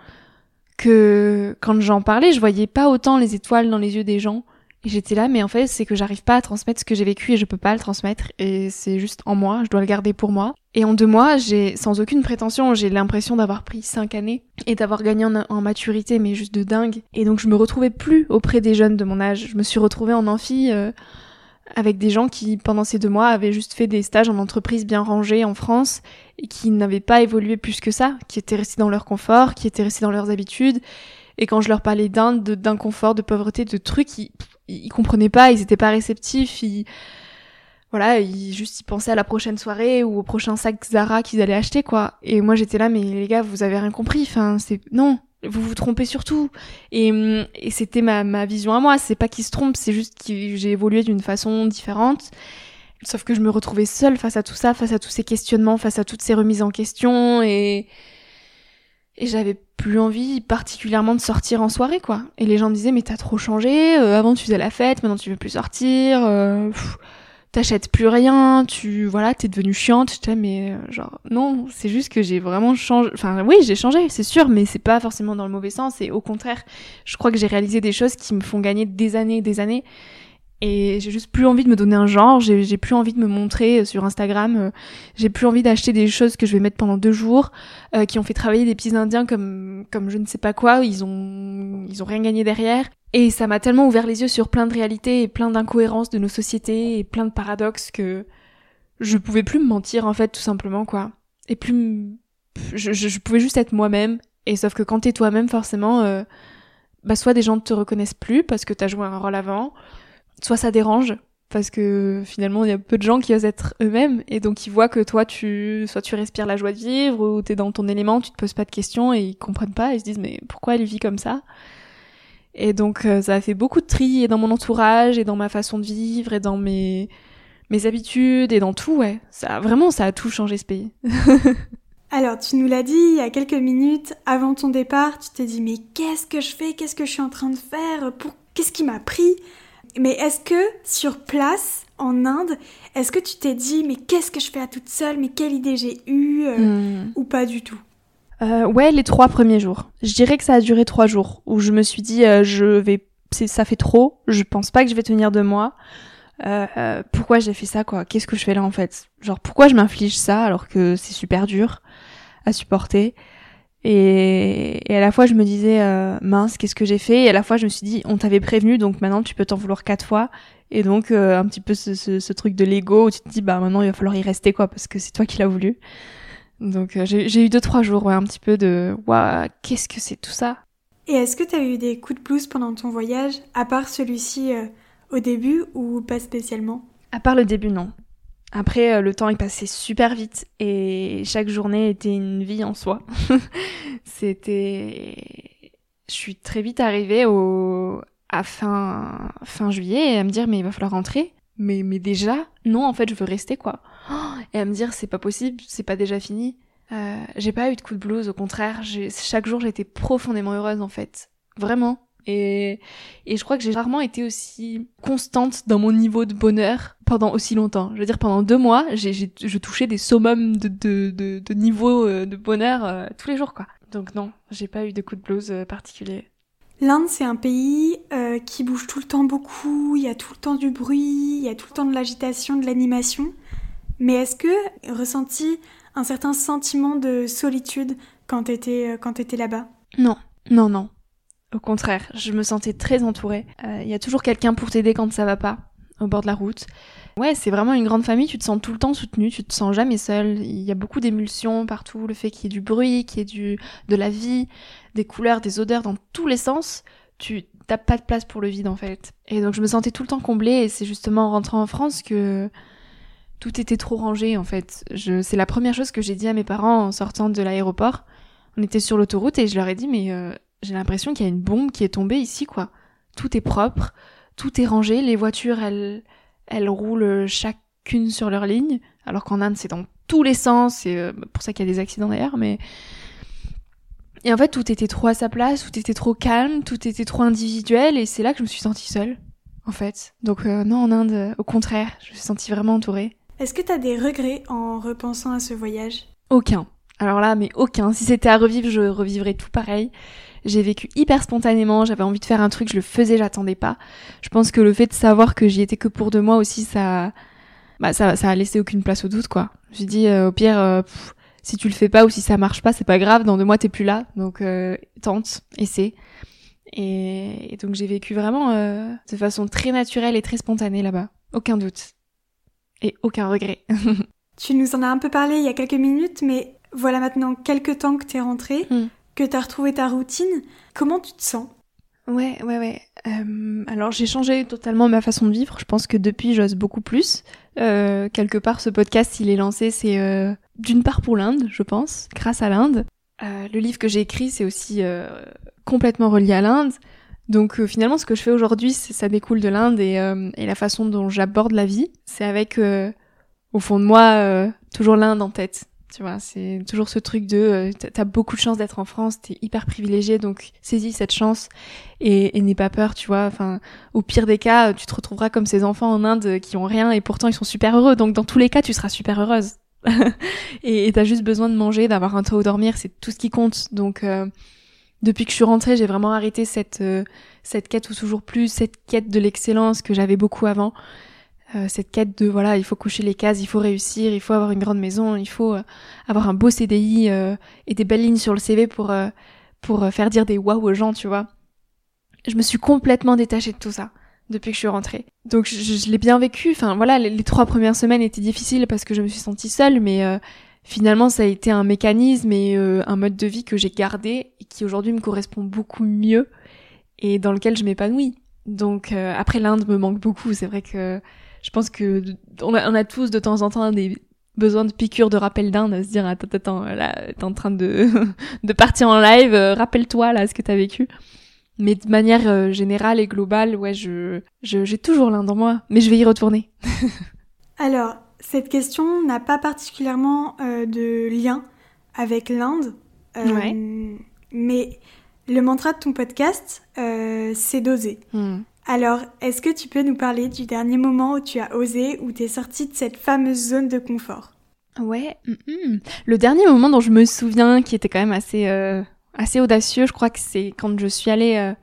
que quand j'en parlais, je voyais pas autant les étoiles dans les yeux des gens. Et j'étais là, mais en fait, c'est que j'arrive pas à transmettre ce que j'ai vécu et je peux pas le transmettre. Et c'est juste en moi, je dois le garder pour moi. Et en deux mois, j'ai, sans aucune prétention, j'ai l'impression d'avoir pris cinq années et d'avoir gagné en, maturité, mais juste de dingue. Et donc, je me retrouvais plus auprès des jeunes de mon âge. Je me suis retrouvée en amphi, euh, avec des gens qui, pendant ces deux mois, avaient juste fait des stages en entreprise bien rangée en France et qui n'avaient pas évolué plus que ça, qui étaient restés dans leur confort, qui étaient restés dans leurs habitudes. Et quand je leur parlais d'Inde, d'inconfort, de pauvreté, de trucs, ils, ils comprenaient pas, ils étaient pas réceptifs, ils, voilà, ils juste ils pensaient à la prochaine soirée ou au prochain sac Zara qu'ils allaient acheter, quoi. Et moi j'étais là, mais les gars, vous avez rien compris, enfin, c'est, non, vous vous trompez surtout. Et, c'était ma, vision à moi. C'est pas qu'ils se trompent, c'est juste que j'ai évolué d'une façon différente. Sauf que je me retrouvais seule face à tout ça, face à tous ces questionnements, face à toutes ces remises en question et et j'avais plus envie particulièrement de sortir en soirée quoi. Et les gens me disaient mais t'as trop changé, euh, avant tu faisais la fête, maintenant tu veux plus sortir, euh, t'achètes plus rien, tu voilà, t'es devenue chiante, tu mais euh, genre non, c'est juste que j'ai vraiment changé. Enfin oui, j'ai changé, c'est sûr, mais c'est pas forcément dans le mauvais sens. Et au contraire, je crois que j'ai réalisé des choses qui me font gagner des années, et des années. Et j'ai juste plus envie de me donner un genre, j'ai plus envie de me montrer euh, sur Instagram, euh, j'ai plus envie d'acheter des choses que je vais mettre pendant deux jours, qui ont fait travailler des petits indiens comme comme je ne sais pas quoi, ils ont ils ont rien gagné derrière. Et ça m'a tellement ouvert les yeux sur plein de réalités et plein d'incohérences de nos sociétés et plein de paradoxes que je pouvais plus me mentir en fait tout simplement quoi. Et plus je, je, pouvais juste être moi-même et sauf que quand t'es toi-même forcément euh, bah soit des gens ne te reconnaissent plus parce que t'as joué un rôle avant, soit ça dérange parce que finalement il y a peu de gens qui osent être eux-mêmes et donc ils voient que toi tu soit tu respires la joie de vivre ou t'es dans ton élément, tu te poses pas de questions et ils comprennent pas, ils se disent mais pourquoi elle vit comme ça? Et donc euh, ça a fait beaucoup de tri et dans mon entourage et dans ma façon de vivre et dans mes mes habitudes et dans tout, ouais. Ça vraiment ça a tout changé ce pays. <laughs> Alors, tu nous l'as dit il y a quelques minutes avant ton départ, tu t'es dit mais qu'est-ce que je fais? Qu'est-ce que je suis en train de faire? Pour qu'est-ce qui m'a pris? Mais est-ce que sur place en Inde, est-ce que tu t'es dit mais qu'est-ce que je fais à toute seule? Mais quelle idée j'ai eue euh, hmm. ou pas du tout? Euh, ouais, les trois premiers jours. Je dirais que ça a duré trois jours où je me suis dit euh, je vais, ça fait trop. Je pense pas que je vais tenir de moi. Pourquoi j'ai fait ça quoi? Qu'est-ce que je fais là en fait? Genre pourquoi je m'inflige ça alors que c'est super dur à supporter? Et, et, à la fois je me disais euh, mince qu'est-ce que j'ai fait? Et à la fois je me suis dit on t'avait prévenu donc maintenant tu peux t'en vouloir quatre fois. Et donc un petit peu ce, ce, ce truc de l'ego où tu te dis bah maintenant il va falloir y rester quoi parce que c'est toi qui l'as voulu. Donc euh, j'ai eu deux trois jours, ouais, un petit peu de waouh, qu'est-ce que c'est tout ça? Et est-ce que tu as eu des coups de blues pendant ton voyage, à part celui-ci euh, au début ou pas spécialement? À part le début, non. Après, euh, le temps est passé super vite et chaque journée était une vie en soi. <laughs> C'était, je suis très vite arrivée au à fin fin juillet et à me dire mais il va falloir rentrer. Mais mais déjà, non, en fait, je veux rester quoi <gasps> et à me dire c'est pas possible, c'est pas déjà fini. Euh, j'ai pas eu de coup de blues, au contraire, chaque jour j'étais profondément heureuse en fait, vraiment. Et, et je crois que j'ai rarement été aussi constante dans mon niveau de bonheur pendant aussi longtemps. Je veux dire, pendant deux mois, j'ai, je touchais des summums de, de, de, de niveau euh, de bonheur euh, tous les jours, quoi. Donc non, j'ai pas eu de coup de blues euh, particulier. L'Inde, c'est un pays euh, qui bouge tout le temps beaucoup, il y a tout le temps du bruit, il y a tout le temps de l'agitation, de l'animation. Mais est-ce que ressenti un certain sentiment de solitude quand t'étais quand étais là-bas? Non, non, non. Au contraire, je me sentais très entourée. Euh, il y a toujours quelqu'un pour t'aider quand ça va pas, au bord de la route. Ouais, c'est vraiment une grande famille, tu te sens tout le temps soutenu, tu te sens jamais seul. Il y a beaucoup d'émulsions partout, le fait qu'il y ait du bruit, qu'il y ait du, de la vie, des couleurs, des odeurs dans tous les sens. Tu t'as pas de place pour le vide en fait. Et donc je me sentais tout le temps comblée et c'est justement en rentrant en France que tout était trop rangé en fait. C'est la première chose que j'ai dit à mes parents en sortant de l'aéroport. On était sur l'autoroute et je leur ai dit mais euh, j'ai l'impression qu'il y a une bombe qui est tombée ici quoi. Tout est propre, tout est rangé, les voitures elles elles roulent chacune sur leur ligne, alors qu'en Inde c'est dans tous les sens, c'est euh, pour ça qu'il y a des accidents d'ailleurs, mais et en fait tout était trop à sa place, tout était trop calme, tout était trop individuel et c'est là que je me suis sentie seule en fait. Donc euh, non en Inde, au contraire, je me suis sentie vraiment entourée. Est-ce que tu as des regrets en repensant à ce voyage? Aucun. Alors là, mais aucun. Si c'était à revivre, je revivrais tout pareil. J'ai vécu hyper spontanément, j'avais envie de faire un truc, je le faisais, j'attendais pas. Je pense que le fait de savoir que j'y étais que pour deux mois aussi, ça, bah, ça, ça a laissé aucune place au doute, quoi. J'ai dit, euh, au pire, euh, si tu le fais pas ou si ça marche pas, c'est pas grave, dans deux mois t'es plus là, donc euh, tente, essaie. Et, et donc j'ai vécu vraiment de façon très naturelle et très spontanée là-bas, aucun doute et aucun regret. <laughs> tu nous en as un peu parlé il y a quelques minutes, mais voilà maintenant quelques temps que tu es rentré, hmm. Que tu as retrouvé ta routine. Comment tu te sens? Ouais, ouais, ouais. Euh, alors j'ai changé totalement ma façon de vivre. Je pense que depuis, j'ose beaucoup plus. Euh, quelque part, ce podcast, il est lancé, c'est euh, d'une part pour l'Inde, je pense, grâce à l'Inde. le livre que j'ai écrit, c'est aussi complètement relié à l'Inde. Donc euh, finalement, ce que je fais aujourd'hui, ça découle de l'Inde et, euh, et, la façon dont j'aborde la vie, c'est avec, euh, au fond de moi, toujours l'Inde en tête. Tu vois, c'est toujours ce truc de euh, t'as beaucoup de chance d'être en France, t'es hyper privilégié, donc saisis cette chance et, et n'aie pas peur, tu vois. Enfin, au pire des cas, tu te retrouveras comme ces enfants en Inde qui ont rien et pourtant ils sont super heureux. Donc dans tous les cas, tu seras super heureuse. <laughs> et t'as juste besoin de manger, d'avoir un toit où dormir, c'est tout ce qui compte. Donc euh, depuis que je suis rentrée, j'ai vraiment arrêté cette euh, cette quête ou toujours plus, cette quête de l'excellence que j'avais beaucoup avant. Euh, cette quête de voilà, il faut coucher les cases, il faut réussir, il faut avoir une grande maison, il faut euh, avoir un beau CDI euh, et des belles lignes sur le CV pour pour faire dire des waouh aux gens, tu vois. Je me suis complètement détachée de tout ça depuis que je suis rentrée. Donc je, je, l'ai bien vécu. Enfin voilà, les, les, trois premières semaines étaient difficiles parce que je me suis sentie seule, mais finalement ça a été un mécanisme et un mode de vie que j'ai gardé et qui aujourd'hui me correspond beaucoup mieux et dans lequel je m'épanouis. Donc après l'Inde me manque beaucoup. C'est vrai que je pense que on a, on a, tous de temps en temps des besoins de piqûres de rappel d'Inde, à se dire attends attends là t'es en train de <laughs> de partir en live, euh, rappelle-toi là ce que t'as vécu. Mais de manière euh, générale et globale, ouais, je j'ai toujours l'Inde en moi, mais je vais y retourner. <laughs> Alors cette question n'a pas particulièrement euh, de lien avec l'Inde, ouais. mais le mantra de ton podcast, c'est d'oser. Hmm. Alors, est-ce que tu peux nous parler du dernier moment où tu as osé, où tu es sortie de cette fameuse zone de confort? Ouais, le dernier moment dont je me souviens, qui était quand même assez, euh, assez audacieux, je crois que c'est quand je suis allée euh,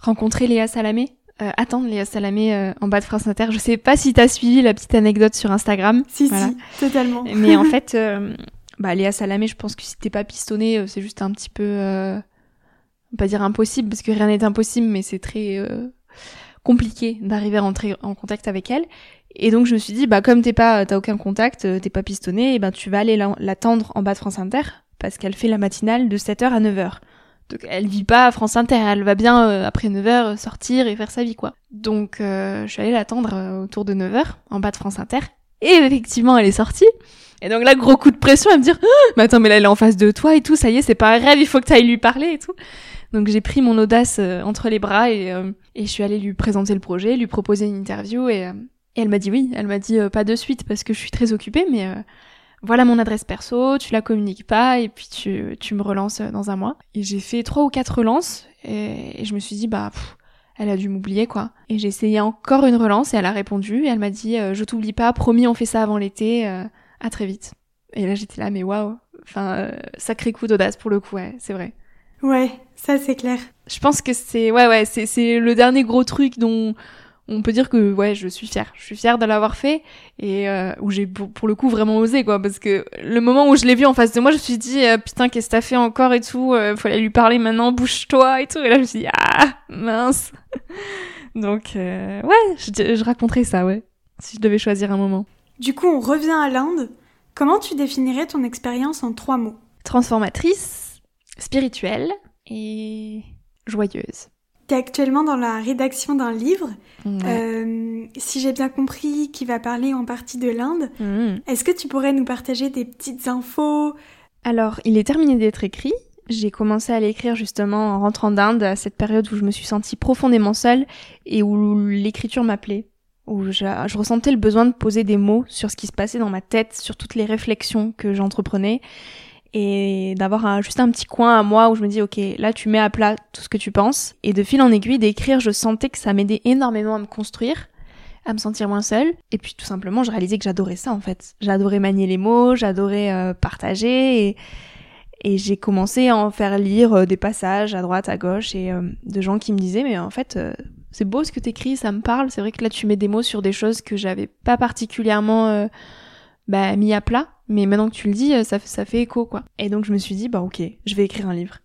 rencontrer Léa Salamé. Euh, attendre Léa Salamé en bas de France Inter. Je sais pas si t'as suivi la petite anecdote sur Instagram. Si, si, totalement. Mais en <laughs> fait, bah, Léa Salamé, je pense que si t'es pas pistonné, c'est juste un petit peu, on va pas dire impossible, parce que rien n'est impossible, mais c'est très compliqué d'arriver à rentrer en contact avec elle. Et donc je me suis dit, bah comme t'es pas, t'as aucun contact, euh, t'es pas pistonné, et ben tu vas aller l'attendre en bas de France Inter parce qu'elle fait la matinale de 7h à 9h. Donc elle vit pas à France Inter, elle va bien euh, après 9h sortir et faire sa vie quoi. Donc euh, je suis allée l'attendre autour de 9h en bas de France Inter. Et effectivement elle est sortie. Et donc là gros coup de pression à me dire, <gasps> mais attends mais là elle est en face de toi et tout, ça y est c'est pas un rêve, il faut que t'ailles lui parler et tout. Donc j'ai pris mon audace euh, entre les bras et, euh, et je suis allée lui présenter le projet, lui proposer une interview et, euh, et elle m'a dit oui. Elle m'a dit pas de suite parce que je suis très occupée, mais voilà mon adresse perso, tu la communiques pas et puis tu, tu me relances dans un mois. Et j'ai fait trois ou quatre relances et, je me suis dit bah elle a dû m'oublier quoi. Et j'ai essayé encore une relance et elle a répondu et elle m'a dit je t'oublie pas, promis on fait ça avant l'été, à très vite. Et là j'étais là mais waouh, enfin sacré coup d'audace pour le coup ouais, c'est vrai. Ouais, ça c'est clair. Je pense que c'est ouais ouais c'est c'est le dernier gros truc dont on peut dire que ouais je suis fière. Je suis fière de l'avoir fait et euh, où j'ai pour, le coup vraiment osé quoi parce que le moment où je l'ai vu en face de moi je me suis dit euh, putain qu'est-ce que t'as fait encore et tout. Euh, fallait lui parler maintenant bouge-toi et tout et là je me suis dit ah mince. <laughs> Donc euh, ouais je, je raconterai ça ouais si je devais choisir un moment. Du coup on revient à l'Inde. Comment tu définirais ton expérience en trois mots? Transformatrice spirituelle et joyeuse. Tu es actuellement dans la rédaction d'un livre, euh, si j'ai bien compris, qui va parler en partie de l'Inde. Mmh. Est-ce que tu pourrais nous partager des petites infos? Alors, il est terminé d'être écrit. J'ai commencé à l'écrire justement en rentrant d'Inde, à cette période où je me suis sentie profondément seule et où l'écriture m'appelait, où je, je ressentais le besoin de poser des mots sur ce qui se passait dans ma tête, sur toutes les réflexions que j'entreprenais et d'avoir juste un petit coin à moi où je me dis ok là tu mets à plat tout ce que tu penses. Et de fil en aiguille d'écrire je sentais que ça m'aidait énormément à me construire à me sentir moins seule. Et puis tout simplement je réalisais que j'adorais ça en fait. J'adorais manier les mots j'adorais euh, partager. Et, et j'ai commencé à en faire lire euh, des passages à droite à gauche et euh, de gens qui me disaient mais en fait c'est beau ce que t'écris ça me parle. C'est vrai que là tu mets des mots sur des choses que j'avais pas particulièrement bah, mis à plat mais maintenant que tu le dis, euh, ça, ça fait écho, quoi. Et donc je me suis dit, bah ok, je vais écrire un livre.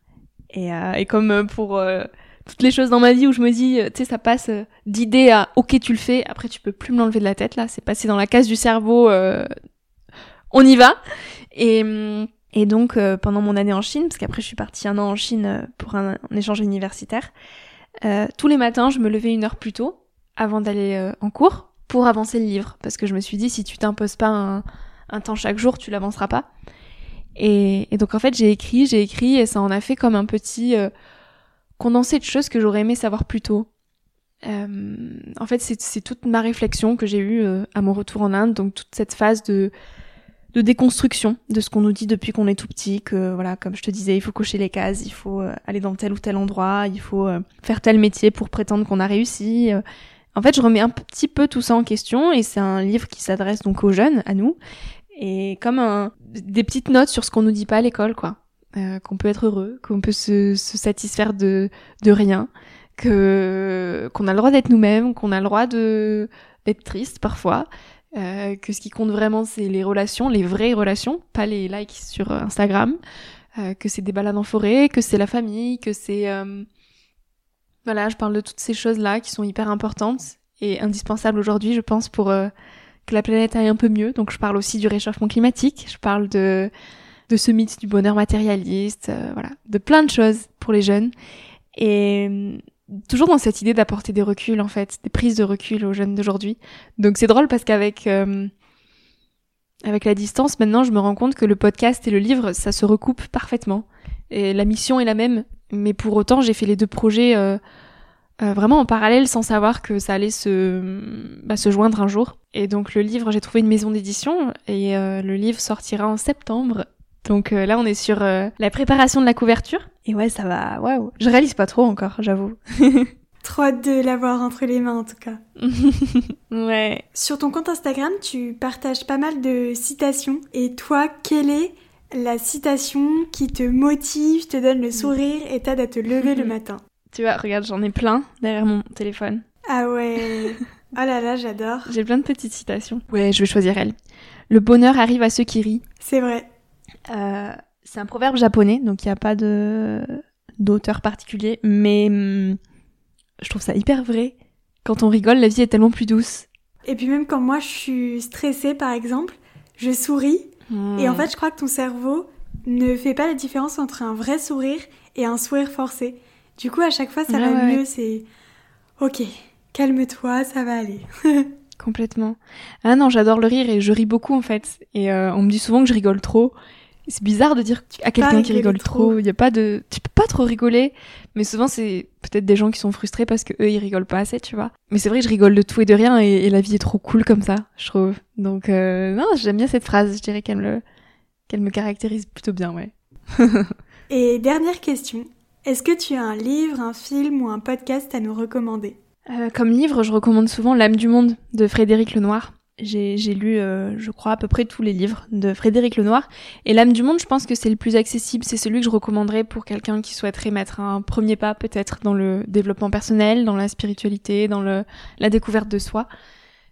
Et, euh, et comme euh, pour euh, toutes les choses dans ma vie où je me dis, tu sais, ça passe d'idée à ok, tu le fais, après tu peux plus me l'enlever de la tête, là, c'est passé dans la case du cerveau, on y va. Et, et donc pendant mon année en Chine, parce qu'après je suis partie un an en Chine pour un, un échange universitaire, tous les matins je me levais une heure plus tôt avant d'aller en cours pour avancer le livre, parce que je me suis dit, si tu t'imposes pas un temps chaque jour, tu l'avanceras pas. Et, donc en fait, j'ai écrit, j'ai écrit, et ça en a fait comme un petit euh, condensé de choses que j'aurais aimé savoir plus tôt. Euh, en fait, c'est toute ma réflexion que j'ai eue euh, à mon retour en Inde, donc toute cette phase de de déconstruction de ce qu'on nous dit depuis qu'on est tout petit, que voilà, comme je te disais, il faut cocher les cases, il faut aller dans tel ou tel endroit, il faut faire tel métier pour prétendre qu'on a réussi. Euh. En fait, je remets un petit peu tout ça en question et c'est un livre qui s'adresse donc aux jeunes, à nous, et comme des petites notes sur ce qu'on nous dit pas à l'école, quoi. qu'on peut être heureux, qu'on peut se, satisfaire de, rien, que qu'on a le droit d'être nous-mêmes, qu'on a le droit de d'être triste parfois, euh, que ce qui compte vraiment c'est les relations, les vraies relations, pas les likes sur Instagram, euh, que c'est des balades en forêt, que c'est la famille, que c'est euh, voilà, je parle de toutes ces choses là qui sont hyper importantes et indispensables aujourd'hui, je pense pour euh, que la planète aille un peu mieux. Donc je parle aussi du réchauffement climatique, je parle de de ce mythe du bonheur matérialiste, euh, voilà, de plein de choses pour les jeunes et toujours dans cette idée d'apporter des reculs en fait, des prises de recul aux jeunes d'aujourd'hui. Donc c'est drôle parce qu'avec euh, avec la distance maintenant, je me rends compte que le podcast et le livre, ça se recoupe parfaitement. Et la mission est la même, mais pour autant, j'ai fait les deux projets euh, euh, vraiment en parallèle sans savoir que ça allait se bah, se joindre un jour. Et donc le livre, j'ai trouvé une maison d'édition et le livre sortira en septembre donc euh, là, on est sur euh, la préparation de la couverture. Et ouais, ça va. Waouh. Je réalise pas trop encore, j'avoue. <laughs> trop hâte de l'avoir entre les mains en tout cas. <laughs> ouais. Sur ton compte Instagram, tu partages pas mal de citations. Et toi, quelle est la citation qui te motive, te donne le sourire et t'aide à te lever le <laughs> matin Tu vois, regarde, j'en ai plein derrière mon téléphone. Ah ouais. Oh là là, j'adore. J'ai plein de petites citations. Ouais, je vais choisir elle. Le bonheur arrive à ceux qui rient. C'est vrai. Euh, c'est un proverbe japonais, donc il n'y a pas de d'auteur particulier, mais hum, je trouve ça hyper vrai. Quand on rigole, la vie est tellement plus douce. Et puis même quand moi je suis stressée, par exemple, je souris, et en fait je crois que ton cerveau ne fait pas la différence entre un vrai sourire et un sourire forcé. Du coup, à chaque fois, ça va mieux. C'est ok, calme-toi, ça va aller. <laughs> Complètement. Ah non, j'adore le rire et je ris beaucoup en fait. Et euh, on me dit souvent que je rigole trop c'est bizarre de dire à quelqu'un qui rigole trop. Il y a pas de, tu peux pas trop rigoler. Mais souvent c'est peut-être des gens qui sont frustrés parce que eux ils rigolent pas assez, tu vois. Mais c'est vrai je rigole de tout et de rien et, la vie est trop cool comme ça, je trouve. Donc euh, non, j'aime bien cette phrase. Je dirais qu'elle me, qu'elle me caractérise plutôt bien, ouais. <laughs> et dernière question. Est-ce que tu as un livre, un film ou un podcast à nous recommander? Euh, Comme livre, je recommande souvent L'âme du monde de Frédéric Lenoir. J'ai lu, euh, je crois, à peu près tous les livres de Frédéric Lenoir. Et L'âme du monde, je pense que c'est le plus accessible. C'est celui que je recommanderais pour quelqu'un qui souhaiterait mettre un premier pas, peut-être, dans le développement personnel, dans la spiritualité, dans le, la découverte de soi.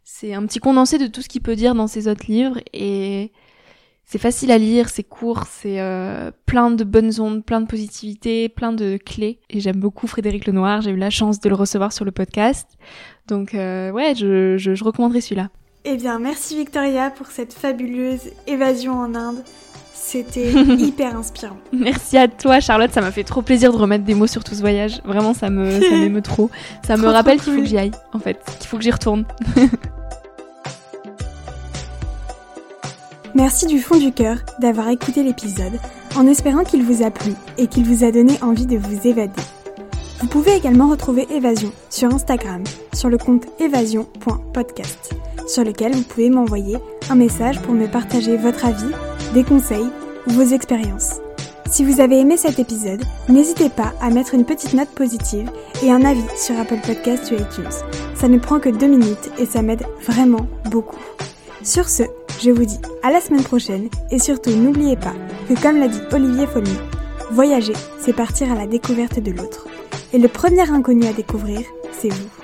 C'est un petit condensé de tout ce qu'il peut dire dans ses autres livres. Et c'est facile à lire, c'est court, c'est euh, plein de bonnes ondes, plein de positivité, plein de clés. Et j'aime beaucoup Frédéric Lenoir. J'ai eu la chance de le recevoir sur le podcast. Donc, euh, ouais, je, je, je recommanderais celui-là. Eh bien, merci Victoria pour cette fabuleuse évasion en Inde. C'était <laughs> hyper inspirant. Merci à toi Charlotte, ça m'a fait trop plaisir de remettre des mots sur tout ce voyage. Vraiment, ça me ça <laughs> m'émeut trop. Ça me rappelle qu'il faut que j'y aille, en fait, qu'il faut que j'y retourne. <laughs> Merci du fond du cœur d'avoir écouté l'épisode, en espérant qu'il vous a plu et qu'il vous a donné envie de vous évader. Vous pouvez également retrouver Évasion sur Instagram, sur le compte évasion.podcast sur lequel vous pouvez m'envoyer un message pour me partager votre avis, des conseils ou vos expériences. Si vous avez aimé cet épisode, n'hésitez pas à mettre une petite note positive et un avis sur Apple Podcasts ou iTunes. Ça ne prend que deux minutes et ça m'aide vraiment beaucoup. Sur ce, je vous dis à la semaine prochaine et surtout n'oubliez pas que comme l'a dit Olivier Folmy, voyager, c'est partir à la découverte de l'autre. Et le premier inconnu à découvrir, c'est vous.